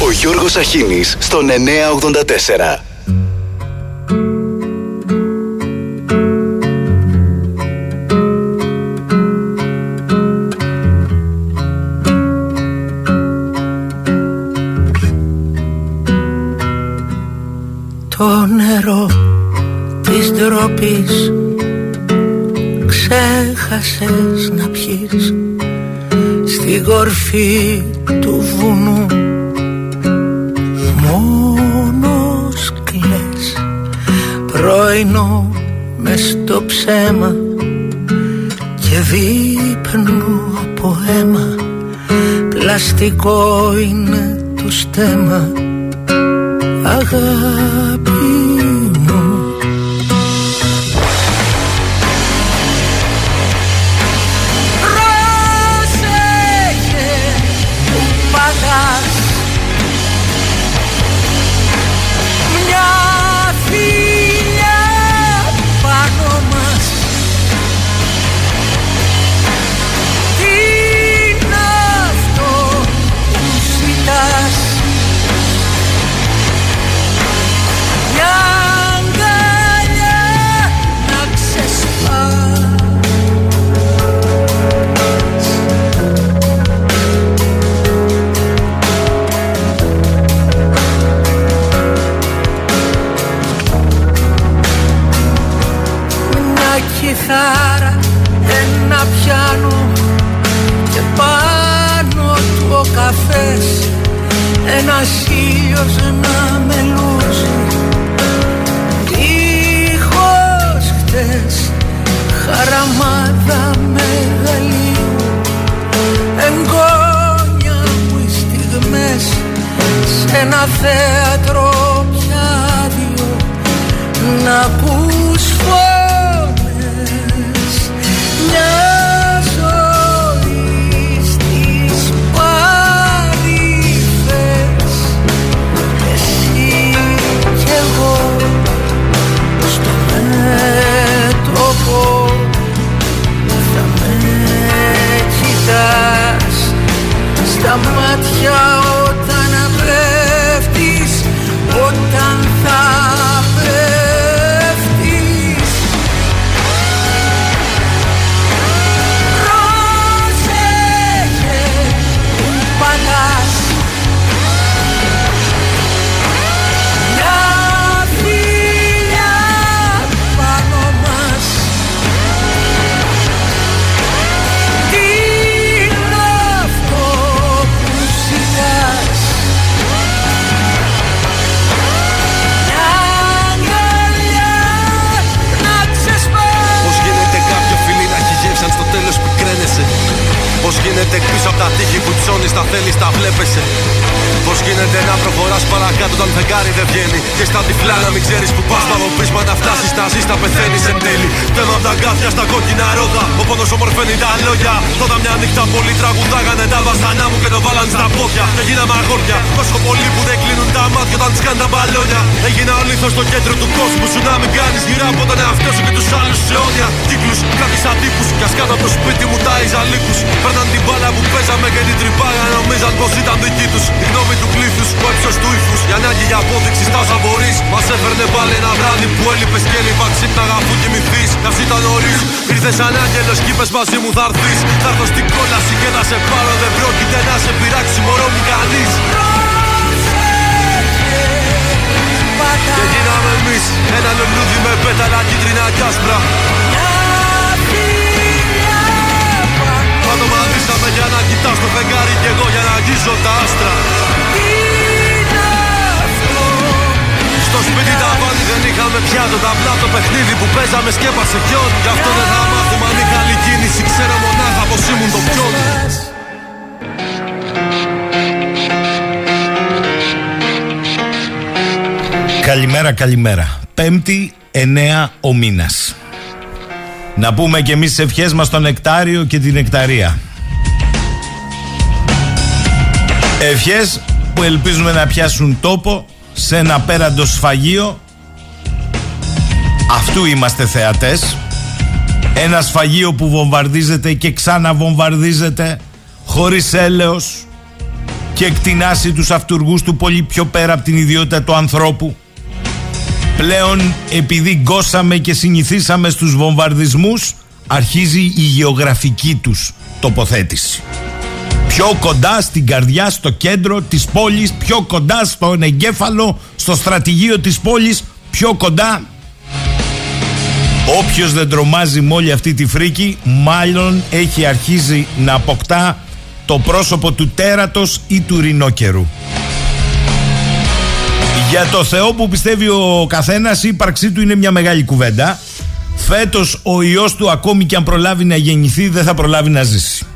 Ο Γιώργος Αχίνης στον 984. Το νερό της ντροπής ξέχασες να πιείς στην κορφή του βουνού πρωινό μες στο ψέμα και δείπνου από αίμα. Πλαστικό είναι το στέμα. Αγάπη Μια κιθάρα, ένα πιάνο και πάνω του ο καφές ένας ήλιος να μελούζει Δίχως χτες χαραμάδα μεγαλείου Εγγόνια μου οι στιγμές σε ένα θέατρο πια άδειο να μάτια ζει, να πεθαίνει εν τέλει. Θέμα από τα γκάθια στα κόκκινα ρόδα. Ο πόνος ομορφαίνει τα λόγια. Τότε μια νύχτα πολύ τραγουδάγανε τα βασανά μου και το βάλαν στα πόδια. Και γίναμε αγόρια. Τόσο πολύ που δεν κλείνουν τα μάτια όταν τι κάνουν τα μπαλόνια. Έγινα ο λίθος στο κέντρο του κόσμου σου να μην κάνει γυρά από τον εαυτό σου και τους άλλους σε αιώνια. Κύκλους, κάτι αντίπους. Κι ας κάτω από το σπίτι μου τα ιζαλίκου. Παίρναν την μπάλα που παίζαμε και την τρυπάγα. Νομίζαν πως ήταν δική τους. Η γνώμη του πλήθους, ο ύψο του ύφους. Η ανάγκη για απόδειξη στα όσα μπορείς. Μας έφερνε πάλι ένα βράδυ που έλειπες και έλειπα ξύπναγα αφού κοιμηθεί. Να ήταν νωρί. Ήρθες σαν άγγελος κι είπες μαζί μου θα έρθεις. Θα έρθω στην κόλαση και θα σε πάρω. Δεν πρόκειται να σε πειράξει μωρό μου κανείς. Και γίναμε εμείς ένα λουλούδι με πέταλα κίτρινα κι άσπρα. Πάνω μαντήσαμε για να κοιτάς το φεγγάρι και εγώ για να αγγίζω τα άστρα. Στο σπίτι τα πάλι δεν είχαμε πια το ταμπλά το παιχνίδι που παίζαμε σκέπασε κιόν Γι' αυτό δεν θα μάθουμε αν είχα άλλη κίνηση Ξέρω μονάχα πως ήμουν το πιόν Καλημέρα, καλημέρα. Πέμπτη, 9 ο μήνας. Να πούμε και εμείς τις ευχές μας στον Νεκτάριο και την Νεκταρία. Ευχές που ελπίζουμε να πιάσουν τόπο σε ένα πέραντο σφαγείο. Αυτού είμαστε θεατές. Ένα σφαγείο που βομβαρδίζεται και ξαναβομβαρδίζεται χωρίς έλεος και εκτινάσει τους αυτούργους του πολύ πιο πέρα από την ιδιότητα του ανθρώπου. Πλέον επειδή γκώσαμε και συνηθίσαμε στους βομβαρδισμούς αρχίζει η γεωγραφική τους τοποθέτηση. Πιο κοντά στην καρδιά, στο κέντρο της πόλης, πιο κοντά στον εγκέφαλο, στο στρατηγείο της πόλης, πιο κοντά. Όποιος δεν τρομάζει με όλη αυτή τη φρίκη, μάλλον έχει αρχίσει να αποκτά το πρόσωπο του τέρατος ή του ρινόκερου. Για το Θεό που πιστεύει ο καθένας η ύπαρξή του είναι μια μεγάλη κουβέντα. Φέτος ο ιός του ακόμη και αν προλάβει να γεννηθεί δεν θα προλάβει να ζήσει.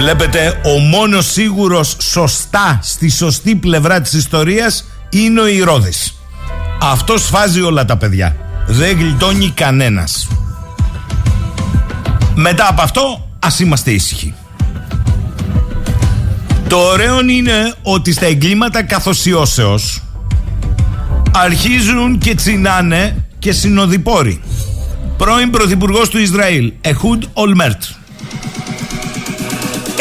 Βλέπετε ο μόνος σίγουρος σωστά στη σωστή πλευρά της ιστορίας είναι ο Ηρώδης. Αυτός φάζει όλα τα παιδιά. Δεν γλιτώνει κανένας. Μετά από αυτό ας είμαστε ήσυχοι. Το ωραίο είναι ότι στα εγκλήματα καθοσιώσεως αρχίζουν και τσινάνε και συνοδοιπόροι. Πρώην Πρωθυπουργός του Ισραήλ, Εχούντ Ολμέρτ.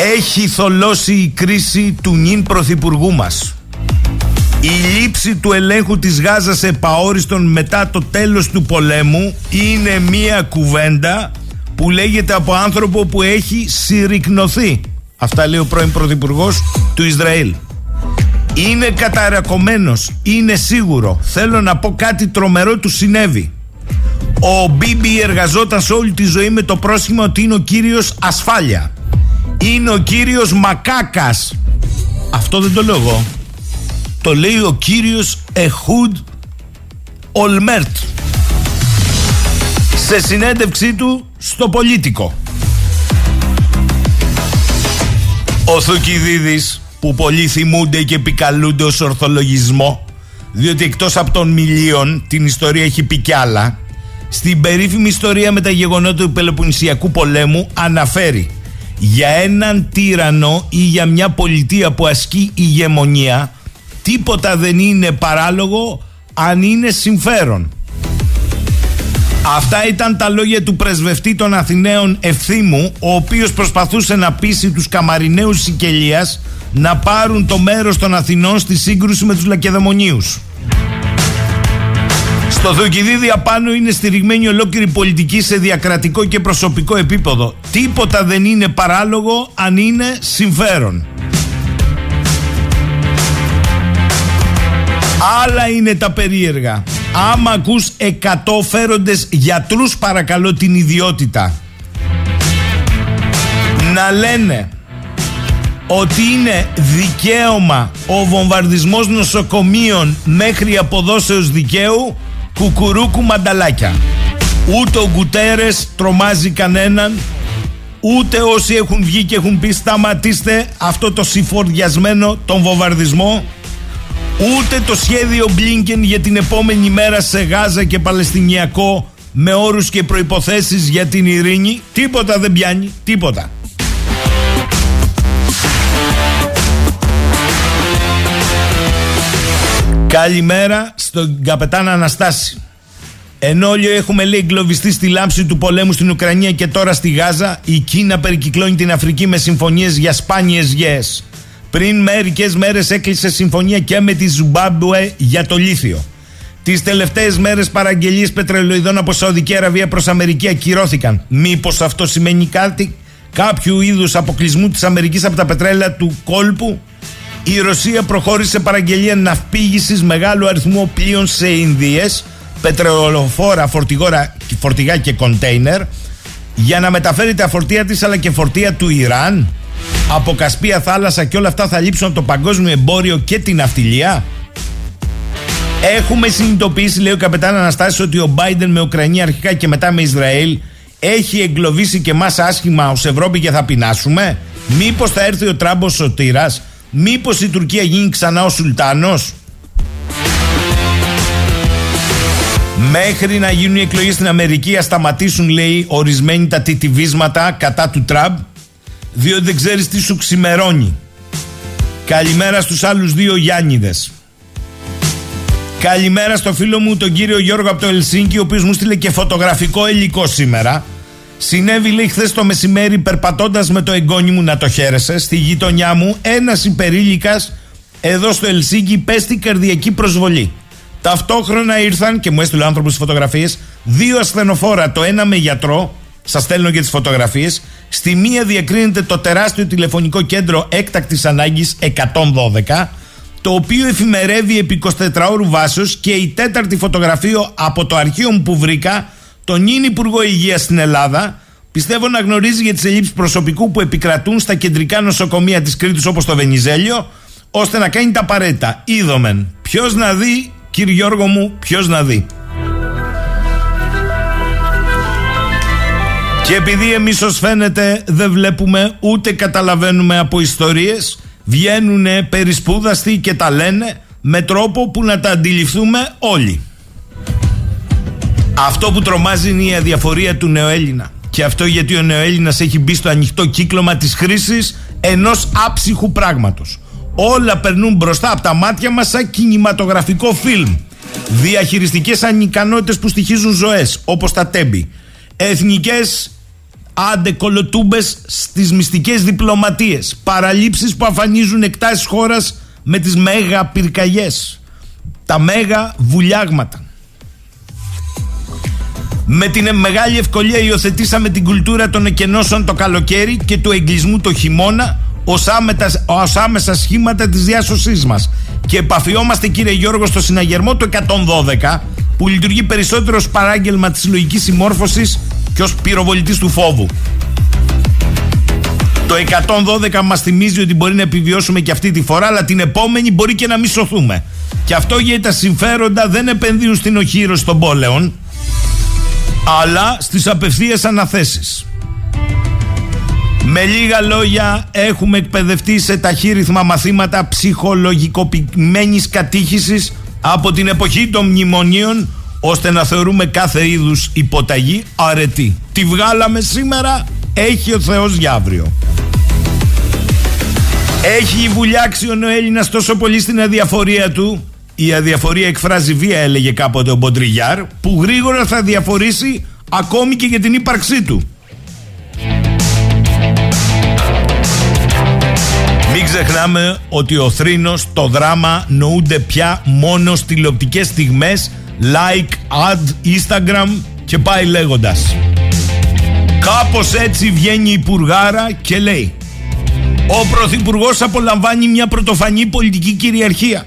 Έχει θολώσει η κρίση του νυν Πρωθυπουργού μας. Η λήψη του ελέγχου της Γάζας επαόριστον μετά το τέλος του πολέμου είναι μία κουβέντα που λέγεται από άνθρωπο που έχει συρρυκνωθεί Αυτά λέει ο πρώην Πρωθυπουργός του Ισραήλ. Είναι καταρακωμένος, είναι σίγουρο. Θέλω να πω κάτι τρομερό του συνέβη. Ο Μπίμπι εργαζόταν σε όλη τη ζωή με το πρόσχημα ότι είναι ο κύριος ασφάλεια. Είναι ο κύριος μακάκας. Αυτό δεν το λέω εγώ. Το λέει ο κύριος Εχούντ Ολμέρτ. Σε συνέντευξή του στο Πολίτικο. Ο Θουκυδίδης που πολλοί θυμούνται και επικαλούνται ως ορθολογισμό διότι εκτός από των μιλίων την ιστορία έχει πει κι άλλα στην περίφημη ιστορία με τα γεγονότα του Πελοποννησιακού πολέμου αναφέρει για έναν τύρανο ή για μια πολιτεία που ασκεί ηγεμονία τίποτα δεν είναι παράλογο αν είναι συμφέρον. Αυτά ήταν τα λόγια του πρεσβευτή των Αθηναίων Ευθύμου, ο οποίος προσπαθούσε να πείσει τους καμαριναίους Σικελίας να πάρουν το μέρος των Αθηνών στη σύγκρουση με τους Λακεδαιμονίους. Στο Θοκιδίδη απάνω είναι στηριγμένη ολόκληρη πολιτική σε διακρατικό και προσωπικό επίπεδο. Τίποτα δεν είναι παράλογο αν είναι συμφέρον. Άλλα είναι τα περίεργα. Άμα ακούς εκατό φέροντες γιατρούς παρακαλώ την ιδιότητα να λένε ότι είναι δικαίωμα ο βομβαρδισμός νοσοκομείων μέχρι αποδόσεως δικαίου κουκουρούκου μανταλάκια. Ούτε ο Γκουτέρες τρομάζει κανέναν ούτε όσοι έχουν βγει και έχουν πει σταματήστε αυτό το συφορδιασμένο τον βομβαρδισμό Ούτε το σχέδιο Μπλίνκεν για την επόμενη μέρα σε Γάζα και Παλαιστινιακό με όρους και προϋποθέσεις για την ειρήνη. Τίποτα δεν πιάνει. Τίποτα. Καλημέρα στον καπετάν Αναστάση. Ενώ όλοι έχουμε λέει εγκλωβιστεί στη λάμψη του πολέμου στην Ουκρανία και τώρα στη Γάζα, η Κίνα περικυκλώνει την Αφρική με συμφωνίες για σπάνιες γέες. Πριν μερικές μέρες έκλεισε συμφωνία και με τη Ζουμπάμπουε για το λίθιο. Τις τελευταίες μέρες παραγγελίες πετρελοειδών από Σαουδική Αραβία προς Αμερική ακυρώθηκαν. Μήπως αυτό σημαίνει κάτι, κάποιο είδους αποκλεισμού της Αμερικής από τα πετρέλαια του κόλπου; Η Ρωσία προχώρησε παραγγελία ναυπήγησης μεγάλου αριθμού πλοίων σε Ινδίες, πετρελοφόρα, φορτηγόρα, φορτηγά και κοντέινερ, για να μεταφέρει τα φορτία της αλλά και φορτία του Ιράν από Κασπία θάλασσα και όλα αυτά θα λείψουν από το παγκόσμιο εμπόριο και την αυτιλία. Έχουμε συνειδητοποιήσει, λέει ο καπετάν Αναστάσης, ότι ο Biden με Ουκρανία αρχικά και μετά με Ισραήλ έχει εγκλωβίσει και εμάς άσχημα ως Ευρώπη και θα πεινάσουμε. Μήπως θα έρθει ο Τράμπο σωτήρας, Μήπως η Τουρκία γίνει ξανά ο Σουλτάνος; Μέχρι να γίνουν οι εκλογές στην Αμερική, ας σταματήσουν, λέει, ορισμένοι τα τιτιβίσματα κατά του Τραμπ διότι δεν ξέρεις τι σου ξημερώνει. Καλημέρα στους άλλους δύο Γιάννηδες. Καλημέρα στο φίλο μου τον κύριο Γιώργο από το Ελσίνκι, ο οποίος μου στείλε και φωτογραφικό υλικό σήμερα. Συνέβη λέει χθες το μεσημέρι περπατώντας με το εγγόνι μου να το χαίρεσαι στη γειτονιά μου ένας υπερήλικας εδώ στο Ελσίγκη πέστη καρδιακή προσβολή. Ταυτόχρονα ήρθαν και μου έστειλε ο άνθρωπος τις φωτογραφίες δύο ασθενοφόρα, το ένα με γιατρό, σας στέλνω και τις φωτογραφίες. Στη μία διακρίνεται το τεράστιο τηλεφωνικό κέντρο έκτακτης ανάγκης 112, το οποίο εφημερεύει επί 24 ώρου βάσεως και η τέταρτη φωτογραφία από το αρχείο μου που βρήκα, τον νυν Υπουργό Υγείας στην Ελλάδα, πιστεύω να γνωρίζει για τις ελλείψεις προσωπικού που επικρατούν στα κεντρικά νοσοκομεία της Κρήτη όπως το Βενιζέλιο, ώστε να κάνει τα απαραίτητα. Είδομεν. Ποιος να δει, κύριε Γιώργο μου, ποιος να δει. Και επειδή εμείς ως φαίνεται δεν βλέπουμε ούτε καταλαβαίνουμε από ιστορίες βγαίνουν περισπούδαστοι και τα λένε με τρόπο που να τα αντιληφθούμε όλοι. Αυτό που τρομάζει είναι η αδιαφορία του νεοέλληνα. Και αυτό γιατί ο νεοέλληνας έχει μπει στο ανοιχτό κύκλωμα της χρήσης ενός άψυχου πράγματος. Όλα περνούν μπροστά από τα μάτια μας σαν κινηματογραφικό φιλμ. Διαχειριστικές ανικανότητες που στοιχίζουν ζωές, όπως τα τέμπη. Εθνικές άντε κολοτούμπες στις μυστικές διπλωματίες. Παραλήψεις που αφανίζουν εκτάσεις χώρας με τις μέγα πυρκαγιές. Τα μέγα βουλιάγματα. Με την μεγάλη ευκολία υιοθετήσαμε την κουλτούρα των εκενώσεων το καλοκαίρι και του εγκλισμού το χειμώνα ως, άμεσα σχήματα της διάσωσής μας. Και επαφιόμαστε κύριε Γιώργο στο συναγερμό του 112 που λειτουργεί περισσότερο ως παράγγελμα της λογικής συμμόρφωσης και ως πυροβολητής του φόβου. Το 112 μας θυμίζει ότι μπορεί να επιβιώσουμε και αυτή τη φορά, αλλά την επόμενη μπορεί και να μη σωθούμε. Και αυτό γιατί τα συμφέροντα δεν επενδύουν στην οχύρωση των πόλεων, αλλά στις απευθείας αναθέσεις. Με λίγα λόγια έχουμε εκπαιδευτεί σε ταχύρυθμα μαθήματα ψυχολογικοποιημένης κατήχησης από την εποχή των μνημονίων ώστε να θεωρούμε κάθε είδους υποταγή αρετή. Τη βγάλαμε σήμερα, έχει ο Θεός για αύριο. Έχει βουλιάξει ο Νοέλληνας τόσο πολύ στην αδιαφορία του η αδιαφορία εκφράζει βία έλεγε κάποτε ο Μποντριγιάρ που γρήγορα θα διαφορήσει ακόμη και για την ύπαρξή του. Μην ξεχνάμε ότι ο θρήνος, το δράμα νοούνται πια μόνο τηλεοπτικές στιγμές like, ad, instagram και πάει λέγοντας. Κάπως έτσι βγαίνει η Υπουργάρα και λέει Ο Πρωθυπουργός απολαμβάνει μια πρωτοφανή πολιτική κυριαρχία.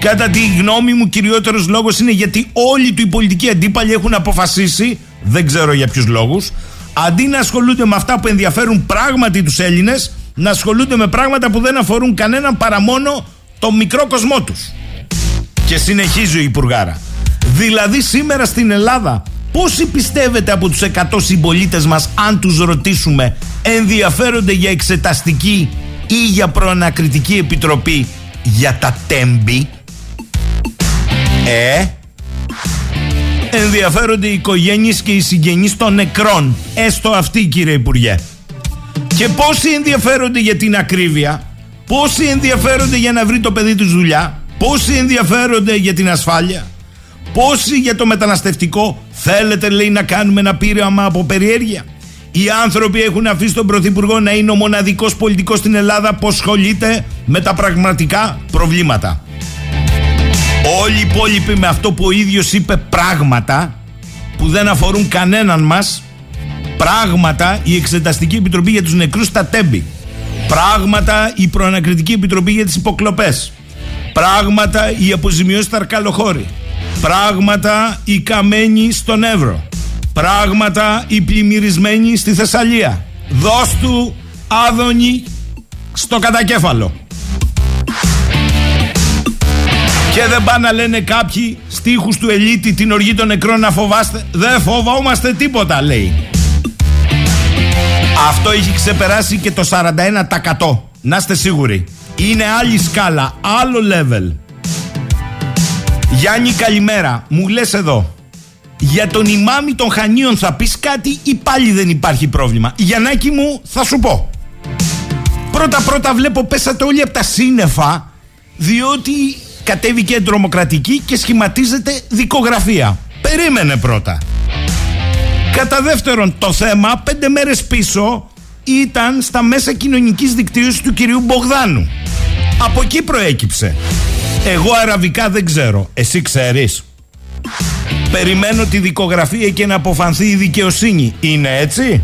Κατά τη γνώμη μου κυριότερος λόγος είναι γιατί όλοι του οι πολιτικοί αντίπαλοι έχουν αποφασίσει, δεν ξέρω για ποιους λόγους, αντί να ασχολούνται με αυτά που ενδιαφέρουν πράγματι τους Έλληνες, να ασχολούνται με πράγματα που δεν αφορούν κανέναν παρά μόνο το μικρό κοσμό τους. Και συνεχίζει ο Υπουργάρα. Δηλαδή σήμερα στην Ελλάδα πόσοι πιστεύετε από τους 100 συμπολίτες μας αν τους ρωτήσουμε ενδιαφέρονται για εξεταστική ή για προανακριτική επιτροπή για τα τέμπη; Ε, ενδιαφέρονται οι οικογένειες και οι συγγενείς των νεκρών. Έστω αυτοί κύριε Υπουργέ. Και πόσοι ενδιαφέρονται για την ακρίβεια, πόσοι ενδιαφέρονται για να βρει το παιδί τους δουλειά, πόσοι ενδιαφέρονται για την ασφάλεια, πόσοι για το μεταναστευτικό; Θέλετε λέει να κάνουμε ένα πείραμα από περιέργεια; Οι άνθρωποι έχουν αφήσει τον Πρωθυπουργό να είναι ο μοναδικός πολιτικός στην Ελλάδα που ασχολείται με τα πραγματικά προβλήματα. Όλοι οι υπόλοιποι με αυτό που ο ίδιος είπε πράγματα που δεν αφορούν κανέναν μας Πράγματα η Εξεταστική Επιτροπή για τους νεκρούς στα Τέμπη. Πράγματα η Προανακριτική Επιτροπή για τις υποκλοπές. Πράγματα η αποζημιώση στα Αρκαλοχώρη. Πράγματα η Καμένη στον Εύρο. Πράγματα οι πλημμυρισμένοι στη Θεσσαλία. Δώσ' του άδωνη στο κατακέφαλο. Και δεν πάνε να λένε κάποιοι στίχους του ελίτη την οργή των νεκρών να φοβάστε. Δεν φοβόμαστε τίποτα λέει. Αυτό έχει ξεπεράσει και το 41%. Να είστε σίγουροι. Είναι άλλη σκάλα, άλλο level. Γιάννη καλημέρα, μου λες εδώ Για τον ημάμι των Χανίων θα πεις κάτι ή πάλι δεν υπάρχει πρόβλημα; Γιαννάκη μου θα σου πω Πρώτα πρώτα βλέπω πέσατε όλοι από τα σύννεφα Διότι κατέβηκε τρομοκρατική και σχηματίζεται δικογραφία Περίμενε πρώτα Κατά δεύτερον, το θέμα πέντε μέρες πίσω ήταν στα μέσα κοινωνικής δικτύωσης του κυρίου Μπογδάνου. Από εκεί προέκυψε. Εγώ αραβικά δεν ξέρω. Εσύ ξέρεις. Περιμένω τη δικογραφία και να αποφανθεί η δικαιοσύνη. Είναι έτσι;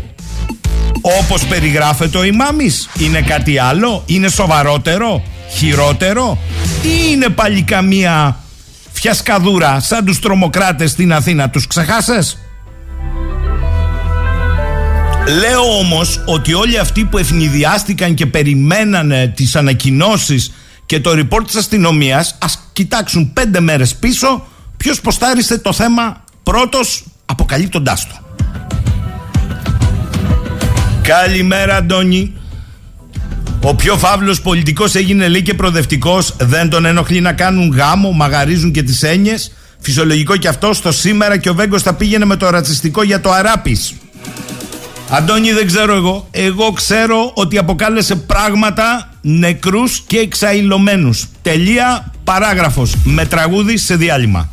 Όπως περιγράφεται ο ημάμις. Είναι κάτι άλλο; Είναι σοβαρότερο; Χειρότερο; Ή είναι πάλι καμία φιασκαδούρα σαν τους τρομοκράτες στην Αθήνα; Τους ξεχάσες; Λέω όμως ότι όλοι αυτοί που ευνηδιάστηκαν και περιμένανε τις ανακοινώσεις και το report της αστυνομίας ας κοιτάξουν πέντε μέρες πίσω ποιος ποστάρισε το θέμα πρώτος αποκαλύπτοντάς το. Καλημέρα Αντώνη. Ο πιο φαύλος πολιτικός έγινε λέει και προοδευτικός Δεν τον ενοχλεί να κάνουν γάμο, μαγαρίζουν και τις έννοιες. Φυσιολογικό και αυτό στο σήμερα και ο Βέγκος θα πήγαινε με το ρατσιστικό για το Αράπης. Αντώνη δεν ξέρω εγώ. Εγώ ξέρω ότι αποκάλεσε πράγματα νεκρούς και εξαϊλωμένους. Τελεία παράγραφος με τραγούδι σε διάλειμμα.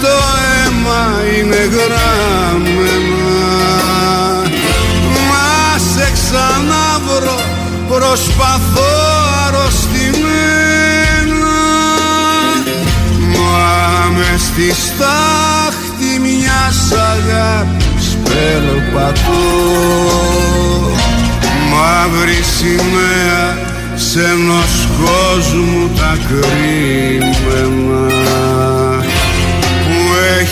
Το αίμα είναι γραμμένα Μα σε ξαναβρω προσπαθώ αρρωστημένα Μα μες στη στάχτη μιας αγάπης περπατώ Μαύρη σημαία σε ενός κόσμου τα κρυμμένα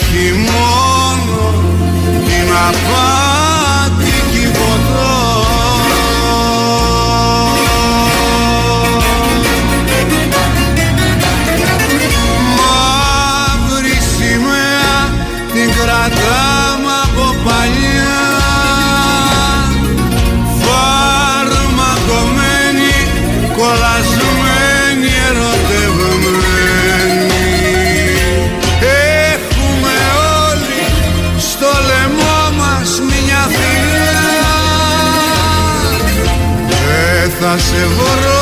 που έχει μόνο την απάτη σε βρω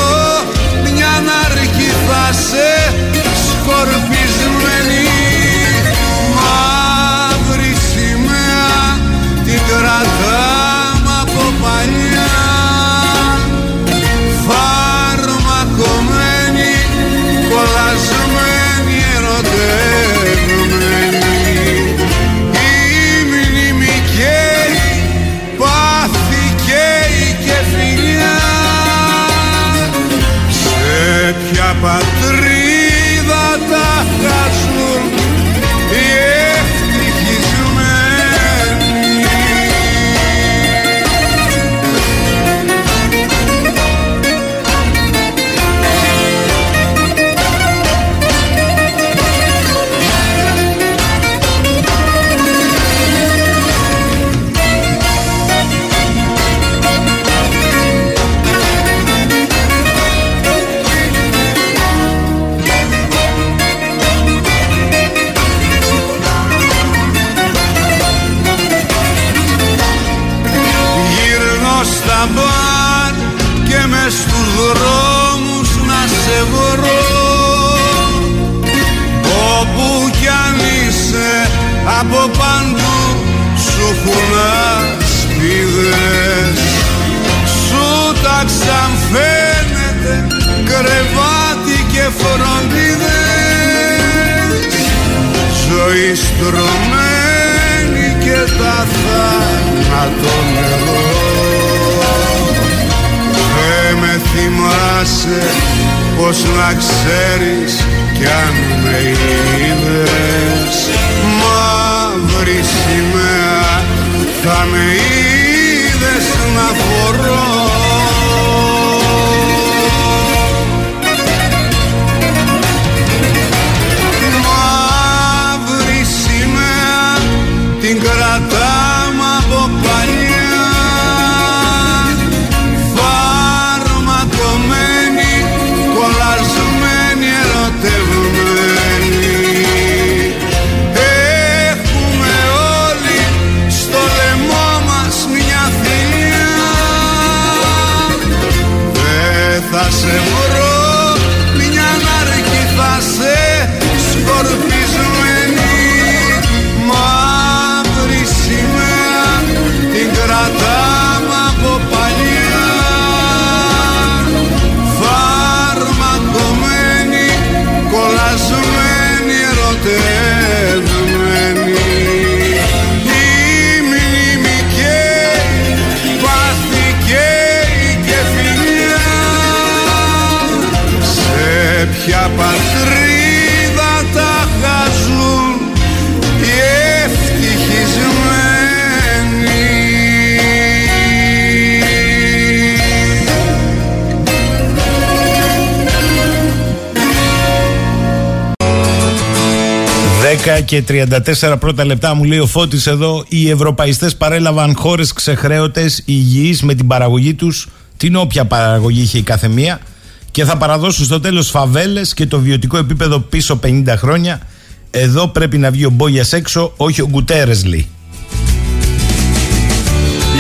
έχουν ασπίδες Σου τάξαν φαίνεται κρεβάτι και φροντίδες. Ζωή στρωμένη και τα θάνατο νερό. Δεν με θυμάσαι πως να ξέρεις κι αν με είδες. Μαύρη σημαία θα με είδες να φορώ 10 και 34 πρώτα λεπτά μου λέει ο Φώτης εδώ οι ευρωπαϊστές παρέλαβαν χώρες ξεχρέωτες υγιείς με την παραγωγή τους την όποια παραγωγή είχε η κάθε μία και θα παραδώσουν στο τέλος φαβέλες και το βιωτικό επίπεδο πίσω 50 χρόνια. Εδώ πρέπει να βγει ο Μπόγιας έξω όχι ο Γκουτέρες λέει.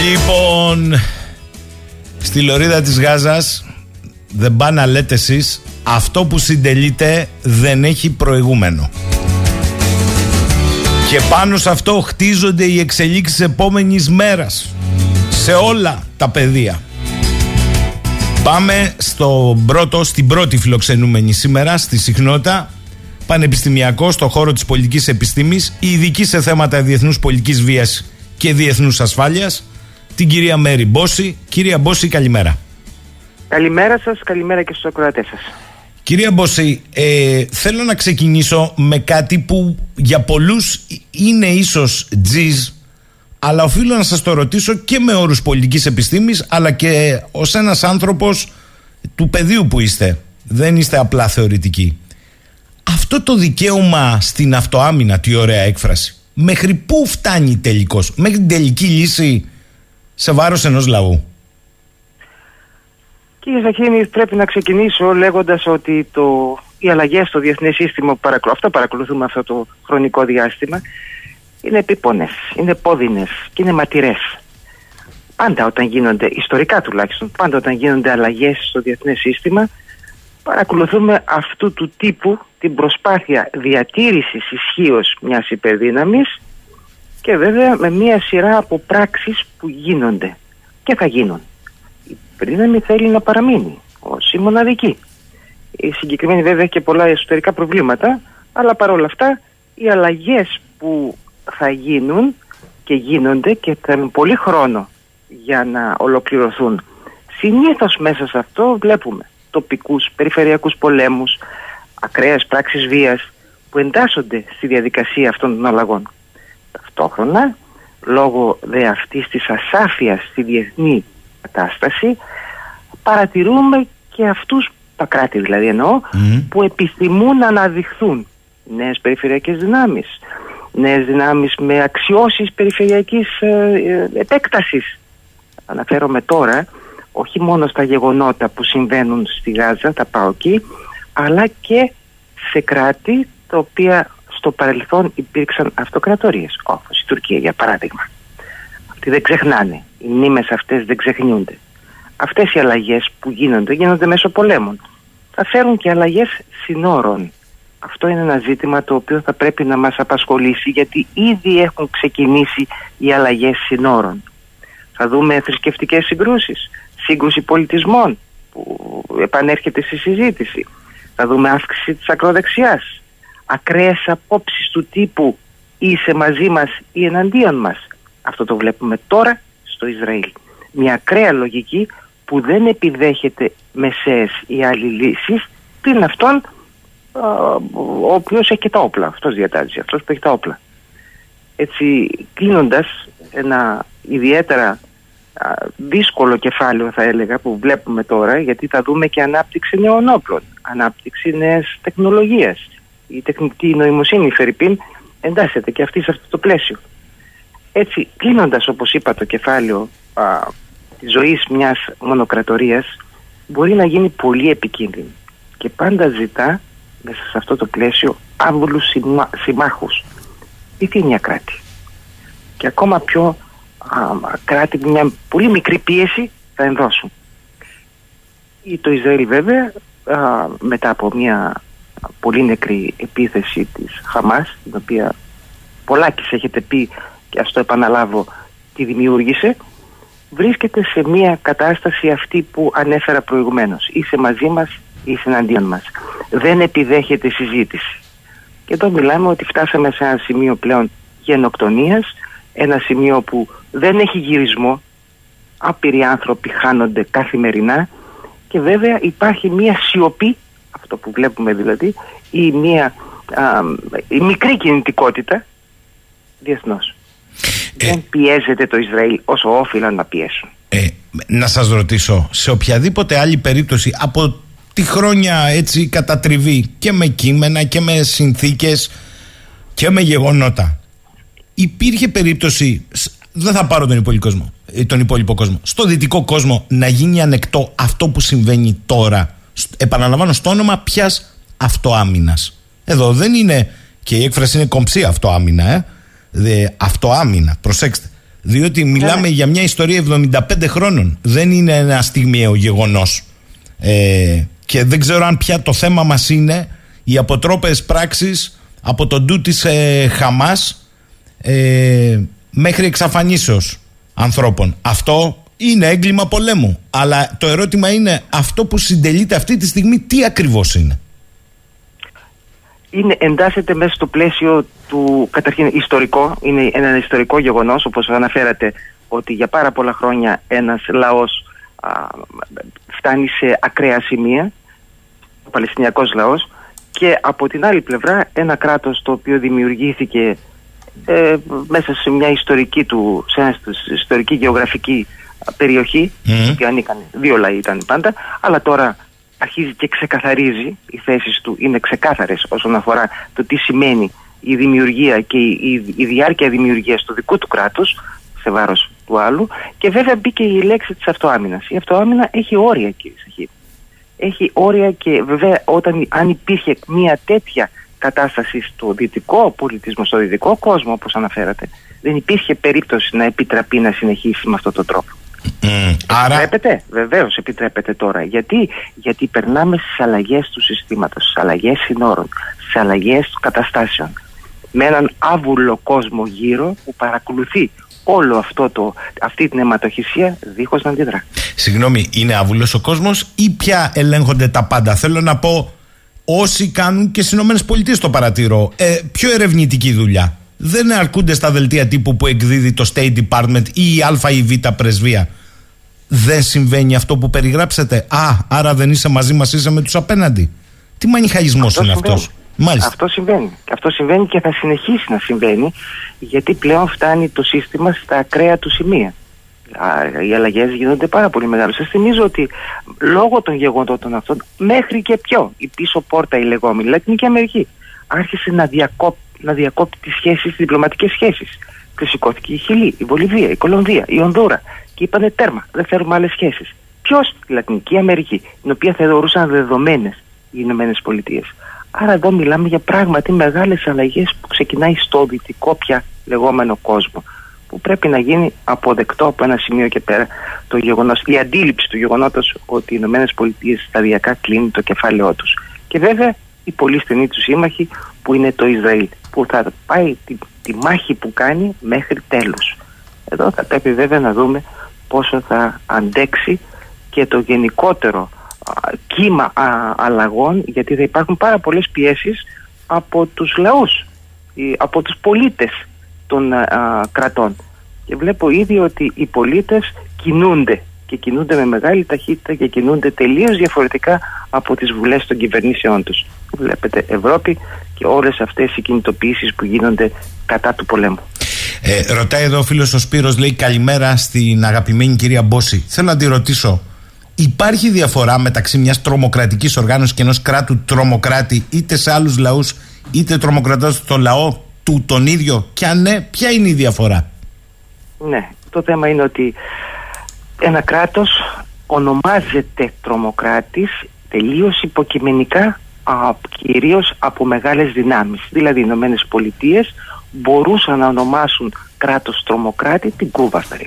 Λοιπόν στη λωρίδα της Γάζας δεν πάνε να λέτε εσείς αυτό που συντελείτε δεν έχει προηγούμενο και πάνω σε αυτό χτίζονται οι εξελίξεις επόμενης μέρας σε όλα τα πεδία. Πάμε στο πρώτο, στην πρώτη φιλοξενούμενη σήμερα στη συχνότητα πανεπιστημιακό στο χώρο της πολιτικής επιστήμης η ειδική σε θέματα διεθνούς πολιτικής βίας και διεθνούς ασφάλειας την κυρία Μέρη Μπόση. Κυρία Μπόση καλημέρα. Καλημέρα σας, καλημέρα και στους ακροατές σας. Κυρία Μπόση, ε, θέλω να ξεκινήσω με κάτι που για πολλούς είναι ίσως τζιζ, αλλά οφείλω να σας το ρωτήσω και με όρους πολιτικής επιστήμης, αλλά και ως ένας άνθρωπος του πεδίου που είστε. Δεν είστε απλά θεωρητικοί. Αυτό το δικαίωμα στην αυτοάμυνα, τι ωραία έκφραση, μέχρι πού φτάνει τελικώς, μέχρι την τελική λύση σε βάρος ενός λαού; Κύριε Ζαχίνη, πρέπει να ξεκινήσω λέγοντας ότι το, οι αλλαγές στο διεθνές σύστημα που παρακολου... αυτό παρακολουθούμε αυτό το χρονικό διάστημα είναι επίπονες, είναι πόδινες και είναι ματηρές. Πάντα όταν γίνονται, ιστορικά τουλάχιστον, πάντα όταν γίνονται αλλαγές στο διεθνές σύστημα παρακολουθούμε αυτού του τύπου την προσπάθεια διατήρησης ισχύως μιας υπερδύναμης και βέβαια με μια σειρά από πράξεις που γίνονται και θα γίνουν. Η υπερδύναμη θέλει να παραμείνει ως η μοναδική. Η συγκεκριμένη βέβαια έχει και πολλά εσωτερικά προβλήματα, αλλά παρόλα αυτά οι αλλαγές που θα γίνουν και γίνονται και θα έχουν πολύ χρόνο για να ολοκληρωθούν. Συνήθως μέσα σε αυτό βλέπουμε τοπικούς, περιφερειακούς πολέμους, ακραίες πράξεις βίας που εντάσσονται στη διαδικασία αυτών των αλλαγών. Ταυτόχρονα, λόγω δε αυτής της ασάφειας στη διεθνή κατάσταση, παρατηρούμε και αυτούς, τα κράτη δηλαδή εννοώ, που επιθυμούν να αναδειχθούν νέες περιφερειακές δυνάμεις, νέες δυνάμεις με αξιώσεις περιφερειακής ε, ε, επέκτασης. Αναφέρομαι τώρα όχι μόνο στα γεγονότα που συμβαίνουν στη Γάζα, τα πάω εκεί, αλλά και σε κράτη τα οποία στο παρελθόν υπήρξαν αυτοκρατορίες, όπως η Τουρκία για παράδειγμα. Αυτοί δεν ξεχνάνε, οι μνήμες αυτές δεν ξεχνιούνται. Αυτές οι αλλαγές που γίνονται, γίνονται μέσω πολέμων. Θα φέρουν και αλλαγές συνόρων. Αυτό είναι ένα ζήτημα το οποίο θα πρέπει να μας απασχολήσει γιατί ήδη έχουν ξεκινήσει οι αλλαγές συνόρων. Θα δούμε θρησκευτικές συγκρούσεις, σύγκρουση πολιτισμών που επανέρχεται στη συζήτηση. Θα δούμε αύξηση της ακροδεξιάς, ακραίες απόψεις του τύπου είσαι μαζί μας ή εναντίον μας. Αυτό το βλέπουμε τώρα στο Ισραήλ. Μια ακραία λογική που δεν επιδέχεται μεσαίες ή άλλη λύσεις πριν αυτόν ο οποίος έχει και τα όπλα. Αυτός διατάζει, αυτός που έχει τα όπλα. Έτσι κλείνοντας ένα ιδιαίτερα α, δύσκολο κεφάλαιο θα έλεγα που βλέπουμε τώρα γιατί θα δούμε και ανάπτυξη νέων όπλων, ανάπτυξη νέας τεχνολογίας. Η τεχνητή νοημοσύνη, η Φερρυπίν, εντάσσεται και αυτή σε αυτό το πλαίσιο. Έτσι, κλείνοντας όπως είπα το κεφάλαιο α, της ζωής μιας μονοκρατορίας μπορεί να γίνει πολύ επικίνδυνη και πάντα ζητά μέσα σε αυτό το πλαίσιο άβουλους συμμα, συμμάχους η κράτη; Και ακόμα πιο α, κράτη που μια πολύ μικρή πίεση θα ενδώσουν. Ή το Ισραήλ βέβαια α, μετά από μια πολύ νεκρή επίθεση της Χαμάς την οποία πολλάκις έχετε πει και ας το επαναλάβω τη δημιούργησε βρίσκεται σε μια κατάσταση αυτή που ανέφερα προηγουμένως. Είσαι μαζί μας ή εναντίον μας. Δεν επιδέχεται συζήτηση. Και εδώ μιλάμε ότι φτάσαμε σε ένα σημείο πλέον γενοκτονίας ένα σημείο που δεν έχει γυρισμό. Άπειροι άνθρωποι χάνονται καθημερινά και βέβαια υπάρχει μια σιωπή αυτό που βλέπουμε δηλαδή ή μια α, η μικρή κινητικότητα διεθνώς. ε, δεν πιέζεται το Ισραήλ όσο όφυλαν να πιέσουν. Ε, να σας ρωτήσω σε οποιαδήποτε άλλη περίπτωση από τη χρόνια έτσι κατατριβή και με κείμενα και με συνθήκες και με γεγονότα υπήρχε περίπτωση δεν θα πάρω τον υπόλοιπο κόσμο, ε, τον υπόλοιπο κόσμο στο δυτικό κόσμο να γίνει ανεκτό αυτό που συμβαίνει τώρα επαναλαμβάνω στο όνομα πια αυτοάμυνας. Εδώ δεν είναι και η έκφραση είναι κομψή αυτοάμυνα ε. Δε, αυτοάμυνα προσέξτε διότι μιλάμε ναι. για μια ιστορία 75 χρόνων δεν είναι ένα στιγμιαίο γεγονός ε, και δεν ξέρω αν πια το θέμα μας είναι οι αποτρόπες πράξεις από τον ντου της ε, Χαμάς ε, μέχρι εξαφανίσεως ανθρώπων. Αυτό είναι έγκλημα πολέμου. Αλλά το ερώτημα είναι αυτό που συντελείται αυτή τη στιγμή τι ακριβώς είναι. Είναι, εντάσσεται μέσα στο πλαίσιο του καταρχήν ιστορικό, είναι ένα ιστορικό γεγονός όπως αναφέρατε ότι για πάρα πολλά χρόνια ένας λαός φτάνει σε ακραία σημεία, ο Παλαιστινιακός λαός και από την άλλη πλευρά ένα κράτος το οποίο δημιουργήθηκε ε, μέσα σε μια ιστορική του, σε μια ιστορική γεωγραφική περιοχή, mm. που ανήκαν δύο λαοί ήταν πάντα, αλλά τώρα αρχίζει και ξεκαθαρίζει, οι θέσεις του είναι ξεκάθαρες όσον αφορά το τι σημαίνει η δημιουργία και η, η, διάρκεια δημιουργίας του δικού του κράτους σε βάρος του άλλου και βέβαια μπήκε η λέξη της αυτοάμυνας. Η αυτοάμυνα έχει όρια κύριε Σαχίδη. Έχει όρια και βέβαια όταν αν υπήρχε μια τέτοια κατάσταση στο δυτικό πολιτισμό, στο δυτικό κόσμο όπως αναφέρατε δεν υπήρχε περίπτωση να επιτραπεί να συνεχίσει με αυτόν τον τρόπο. Mm, άρα... Επιτρέπεται, βεβαίως επιτρέπεται τώρα. Γιατί, Γιατί περνάμε στις αλλαγές του συστήματος, στις αλλαγές συνόρων, στις αλλαγές καταστάσεων. Με έναν άβουλο κόσμο γύρω που παρακολουθεί όλο αυτό το, αυτή την αιματοχυσία δίχως να αντιδρά. Συγγνώμη, είναι άβουλος ο κόσμος ή πια ελέγχονται τα πάντα; Θέλω να πω όσοι κάνουν και στις ΗΠΑ το παρατηρώ. Ε, πιο ερευνητική δουλειά. Δεν αρκούνται στα δελτία τύπου που εκδίδει το State Department ή η Α ή η Β πρεσβεία. Δεν συμβαίνει αυτό που περιγράψετε. Α, άρα δεν είσαι μαζί μας, είσαι με τους απέναντι. Τι μανιχαϊσμός είναι αυτός; Μάλιστα. Αυτό συμβαίνει. Αυτό συμβαίνει και θα συνεχίσει να συμβαίνει γιατί πλέον φτάνει το σύστημα στα ακραία του σημεία οι αλλαγές γίνονται πάρα πολύ μεγάλες. Σας θυμίζω ότι λόγω των γεγονότων αυτών, μέχρι και πιο η πίσω πόρτα η λεγόμενη Λατινική Αμερική άρχισε να, διακόπ, να διακόπτει τις σχέσεις, τις διπλωματικές σχέσεις. Ξεσηκώθηκε η Χιλή, η Βολιβία, η Κολομβία, η Ονδούρα και είπανε τέρμα, δεν θέλουμε άλλες σχέσεις. Ποιος, η Λατινική Αμερική, την οποία θεωρούσαν δεδομένες οι Ηνωμένες Πολιτείες. Άρα εδώ μιλάμε για πράγματι μεγάλες αλλαγές που ξεκινάει στο δυτικό πια λεγόμενο κόσμο που πρέπει να γίνει αποδεκτό από ένα σημείο και πέρα το γεγονός, η αντίληψη του γεγονότος ότι οι Ηνωμένες Πολιτείες σταδιακά κλείνει το κεφάλαιό τους. Και βέβαια η πολύ στενή τους σύμμαχη που είναι το Ισραήλ που θα πάει τη, τη μάχη που κάνει μέχρι τέλους. Εδώ θα πρέπει βέβαια να δούμε πόσο θα αντέξει και το γενικότερο κύμα αλλαγών γιατί θα υπάρχουν πάρα πολλές πιέσεις από τους λαούς, από τους πολίτες των κρατών. Και βλέπω ήδη ότι οι πολίτες κινούνται και κινούνται με μεγάλη ταχύτητα και κινούνται τελείως διαφορετικά από τις βουλές των κυβερνήσεών τους. Βλέπετε Ευρώπη και όλες αυτές οι κινητοποιήσεις που γίνονται κατά του πολέμου. Ε, ρωτάει εδώ ο φίλος ο Σπύρος, λέει καλημέρα στην αγαπημένη κυρία Μπόση. Θέλω να τη ρωτήσω, υπάρχει διαφορά μεταξύ μιας τρομοκρατικής οργάνωσης και ενός κράτου τρομοκράτη είτε σε άλλους λαούς είτε τρομοκρατός στο λαό του τον ίδιο; Και αν ναι, ποια είναι η διαφορά; Ναι, το θέμα είναι ότι ένα κράτος ονομάζεται τρομοκράτης τελείως υποκειμενικά α, κυρίως από μεγάλες δυνάμεις. Δηλαδή οι Ηνωμένες Πολιτείες μπορούσαν να ονομάσουν κράτος τρομοκράτη την Κούβα στα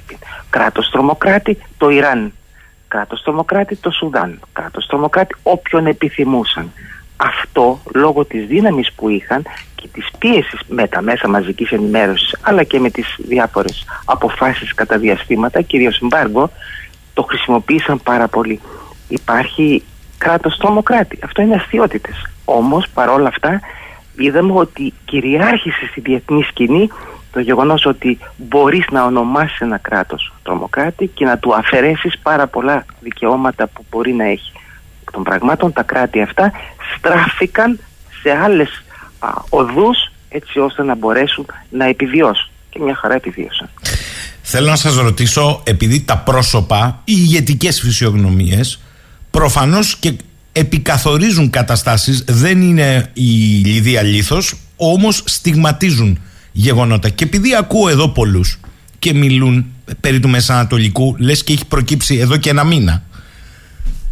Κράτος τρομοκράτη το Ιράν. Κράτος τρομοκράτη το Σουδάν. Κράτος τρομοκράτη όποιον επιθυμούσαν. Αυτό λόγω της δύναμης που είχαν και της πίεσης με τα μέσα μαζικής ενημέρωσης αλλά και με τις διάφορες αποφάσεις κατά διαστήματα, κυρίως εμπάργο, το χρησιμοποίησαν πάρα πολύ. Υπάρχει κράτος τρομοκράτη. Αυτό είναι αστείωτητες. Όμως παρόλα αυτά είδαμε ότι κυριάρχησε στη διεθνή σκηνή το γεγονός ότι μπορείς να ονομάσεις ένα κράτος τρομοκράτη και να του αφαιρέσεις πάρα πολλά δικαιώματα που μπορεί να έχει. Των πραγμάτων τα κράτη αυτά στράφηκαν σε άλλες α, οδούς έτσι ώστε να μπορέσουν να επιβιώσουν. Και μια χαρά επιβίωσαν. Θέλω να σας ρωτήσω, επειδή τα πρόσωπα, οι ηγετικές φυσιογνωμίες, προφανώς και επικαθορίζουν καταστάσεις, δεν είναι η Λιδία Λίθος, όμως στιγματίζουν γεγονότα. Και επειδή ακούω εδώ πολλούς και μιλούν περί του Μεσανατολικού, λες και έχει προκύψει εδώ και ένα μήνα,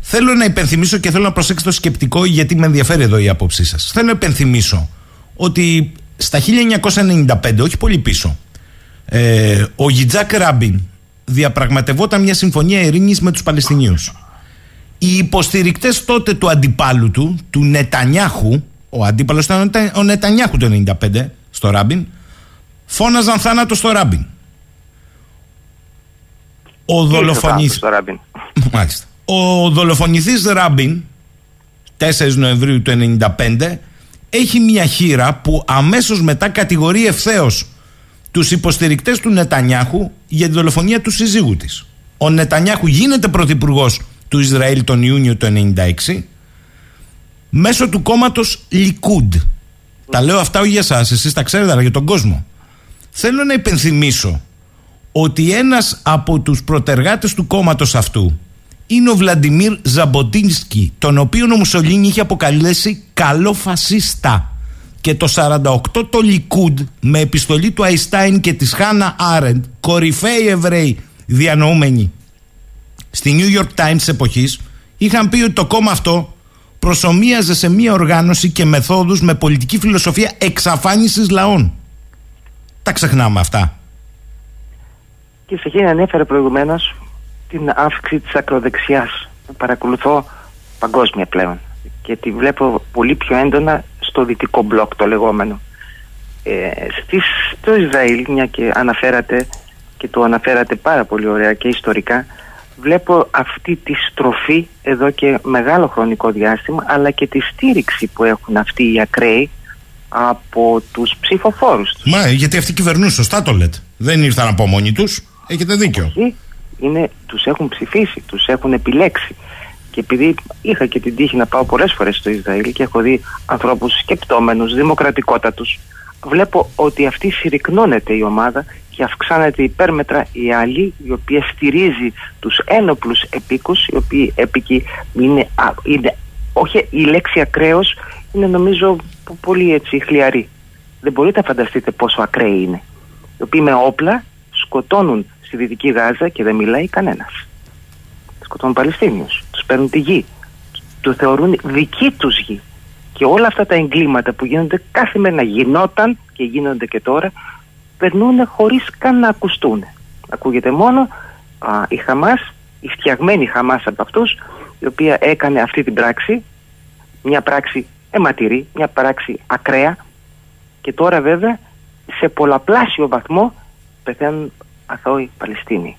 Θέλω να υπενθυμίσω και θέλω να προσέξετε το σκεπτικό γιατί με ενδιαφέρει εδώ η άποψή σας. Θέλω να υπενθυμίσω ότι στα 1995, όχι πολύ πίσω, ε, ο Γιτζάκ Ράμπιν διαπραγματευόταν μια συμφωνία ειρήνης με τους Παλαιστινίους. Οι υποστηρικτές τότε του αντιπάλου του, του Νετανιάχου, ο αντίπαλος ήταν ο Νετανιάχου το 1995 στο Ράμπιν, φώναζαν θάνατο στο Ράμπιν. Ο δολοφονής... Μάλιστα. Ο δολοφονηθής Ράμπιν 4 Νοεμβρίου του 1995 έχει μια χείρα που αμέσως μετά κατηγορεί ευθέως τους υποστηρικτές του Νετανιάχου για τη δολοφονία του συζύγου της. Ο Νετανιάχου γίνεται πρωθυπουργός του Ισραήλ τον Ιούνιο του 1996 μέσω του κόμματος Λικούντ. Τα λέω αυτά όχι για εσάς, εσείς τα ξέρετε, αλλά για τον κόσμο. Θέλω να υπενθυμίσω ότι ένας από τους προτεργάτες του κόμματος αυτού είναι ο Βλαντιμίρ Ζαμποτίνσκι, τον οποίο ο Μουσολίνη είχε αποκαλέσει καλό φασίστα. Και το 48 το Λικούντ με επιστολή του Αϊστάιν και της Χάνα Άρεντ, κορυφαίοι Εβραίοι διανοούμενοι στη New York Times εποχής, είχαν πει ότι το κόμμα αυτό προσωμίαζε σε μια οργάνωση και μεθόδους με πολιτική φιλοσοφία εξαφάνισης λαών. Τα ξεχνάμε αυτά. Και σε εκείνη ανέφερε προηγουμένως την αύξηση της ακροδεξιάς. Παρακολουθώ παγκόσμια πλέον και τη βλέπω πολύ πιο έντονα στο δυτικό μπλοκ το λεγόμενο. Ε, στις, στο Ισραήλ, μια και αναφέρατε και το αναφέρατε πάρα πολύ ωραία και ιστορικά, βλέπω αυτή τη στροφή εδώ και μεγάλο χρονικό διάστημα αλλά και τη στήριξη που έχουν αυτοί οι ακραίοι από τους ψηφοφόρους τους. Μα γιατί αυτοί κυβερνούν, σωστά το λέτε. Δεν ήρθαν από μόνοι τους. Έχετε δίκιο είναι, τους έχουν ψηφίσει, τους έχουν επιλέξει. Και επειδή είχα και την τύχη να πάω πολλές φορές στο Ισραήλ και έχω δει ανθρώπους σκεπτόμενους, δημοκρατικότατους, βλέπω ότι αυτή συρρυκνώνεται η ομάδα και αυξάνεται υπέρμετρα η άλλη η οποία στηρίζει τους ένοπλους επίκους οι οποίοι επίκοι είναι, είναι όχι η λέξη ακραίος είναι νομίζω πολύ έτσι χλιαρή δεν μπορείτε να φανταστείτε πόσο ακραίοι είναι οι οποίοι με όπλα σκοτώνουν στη Δυτική Γάζα και δεν μιλάει κανένας. Σκοτώνουν Παλαιστίνιους, τους παίρνουν τη γη, τους θεωρούν δική τους γη. Και όλα αυτά τα εγκλήματα που γίνονται κάθε μέρα γινόταν και γίνονται και τώρα, περνούν χωρίς καν να ακουστούν. Ακούγεται μόνο α, η Χαμάς, η φτιαγμένη Χαμάς από αυτούς, η οποία έκανε αυτή την πράξη, μια πράξη αιματηρή, μια πράξη ακραία και τώρα βέβαια σε πολλαπλάσιο βαθμό πεθαίνουν αθώοι Παλαιστίνοι.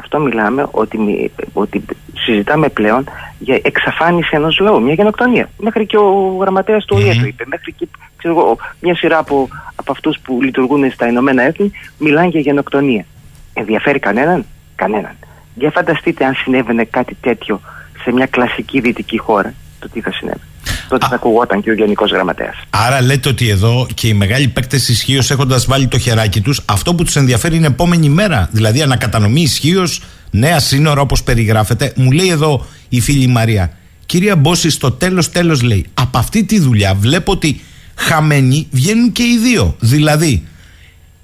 Αυτό μιλάμε ότι, ότι συζητάμε πλέον για εξαφάνιση ενός λαού, μια γενοκτονία. Μέχρι και ο γραμματέας του ΟΗΕ το είπε. Μέχρι και ξέρω εγώ, μια σειρά από, από αυτούς που λειτουργούν στα Ηνωμένα Έθνη μιλάνε για γενοκτονία. Ενδιαφέρει κανέναν; Κανέναν. Για φανταστείτε αν συνέβαινε κάτι τέτοιο σε μια κλασική δυτική χώρα, το τι θα συνέβαινε. Τότε θα ακουγόταν και ο Γενικός Γραμματέας. Άρα λέτε ότι εδώ και οι μεγάλοι παίκτες ισχύως έχοντας βάλει το χεράκι τους, αυτό που τους ενδιαφέρει είναι επόμενη μέρα. Δηλαδή ανακατανομή ισχύως, νέα σύνορα όπως περιγράφεται. Μου λέει εδώ η φίλη Μαρία, κυρία Μπόση, στο τέλος τέλος λέει, από αυτή τη δουλειά βλέπω ότι χαμένοι βγαίνουν και οι δύο. Δηλαδή,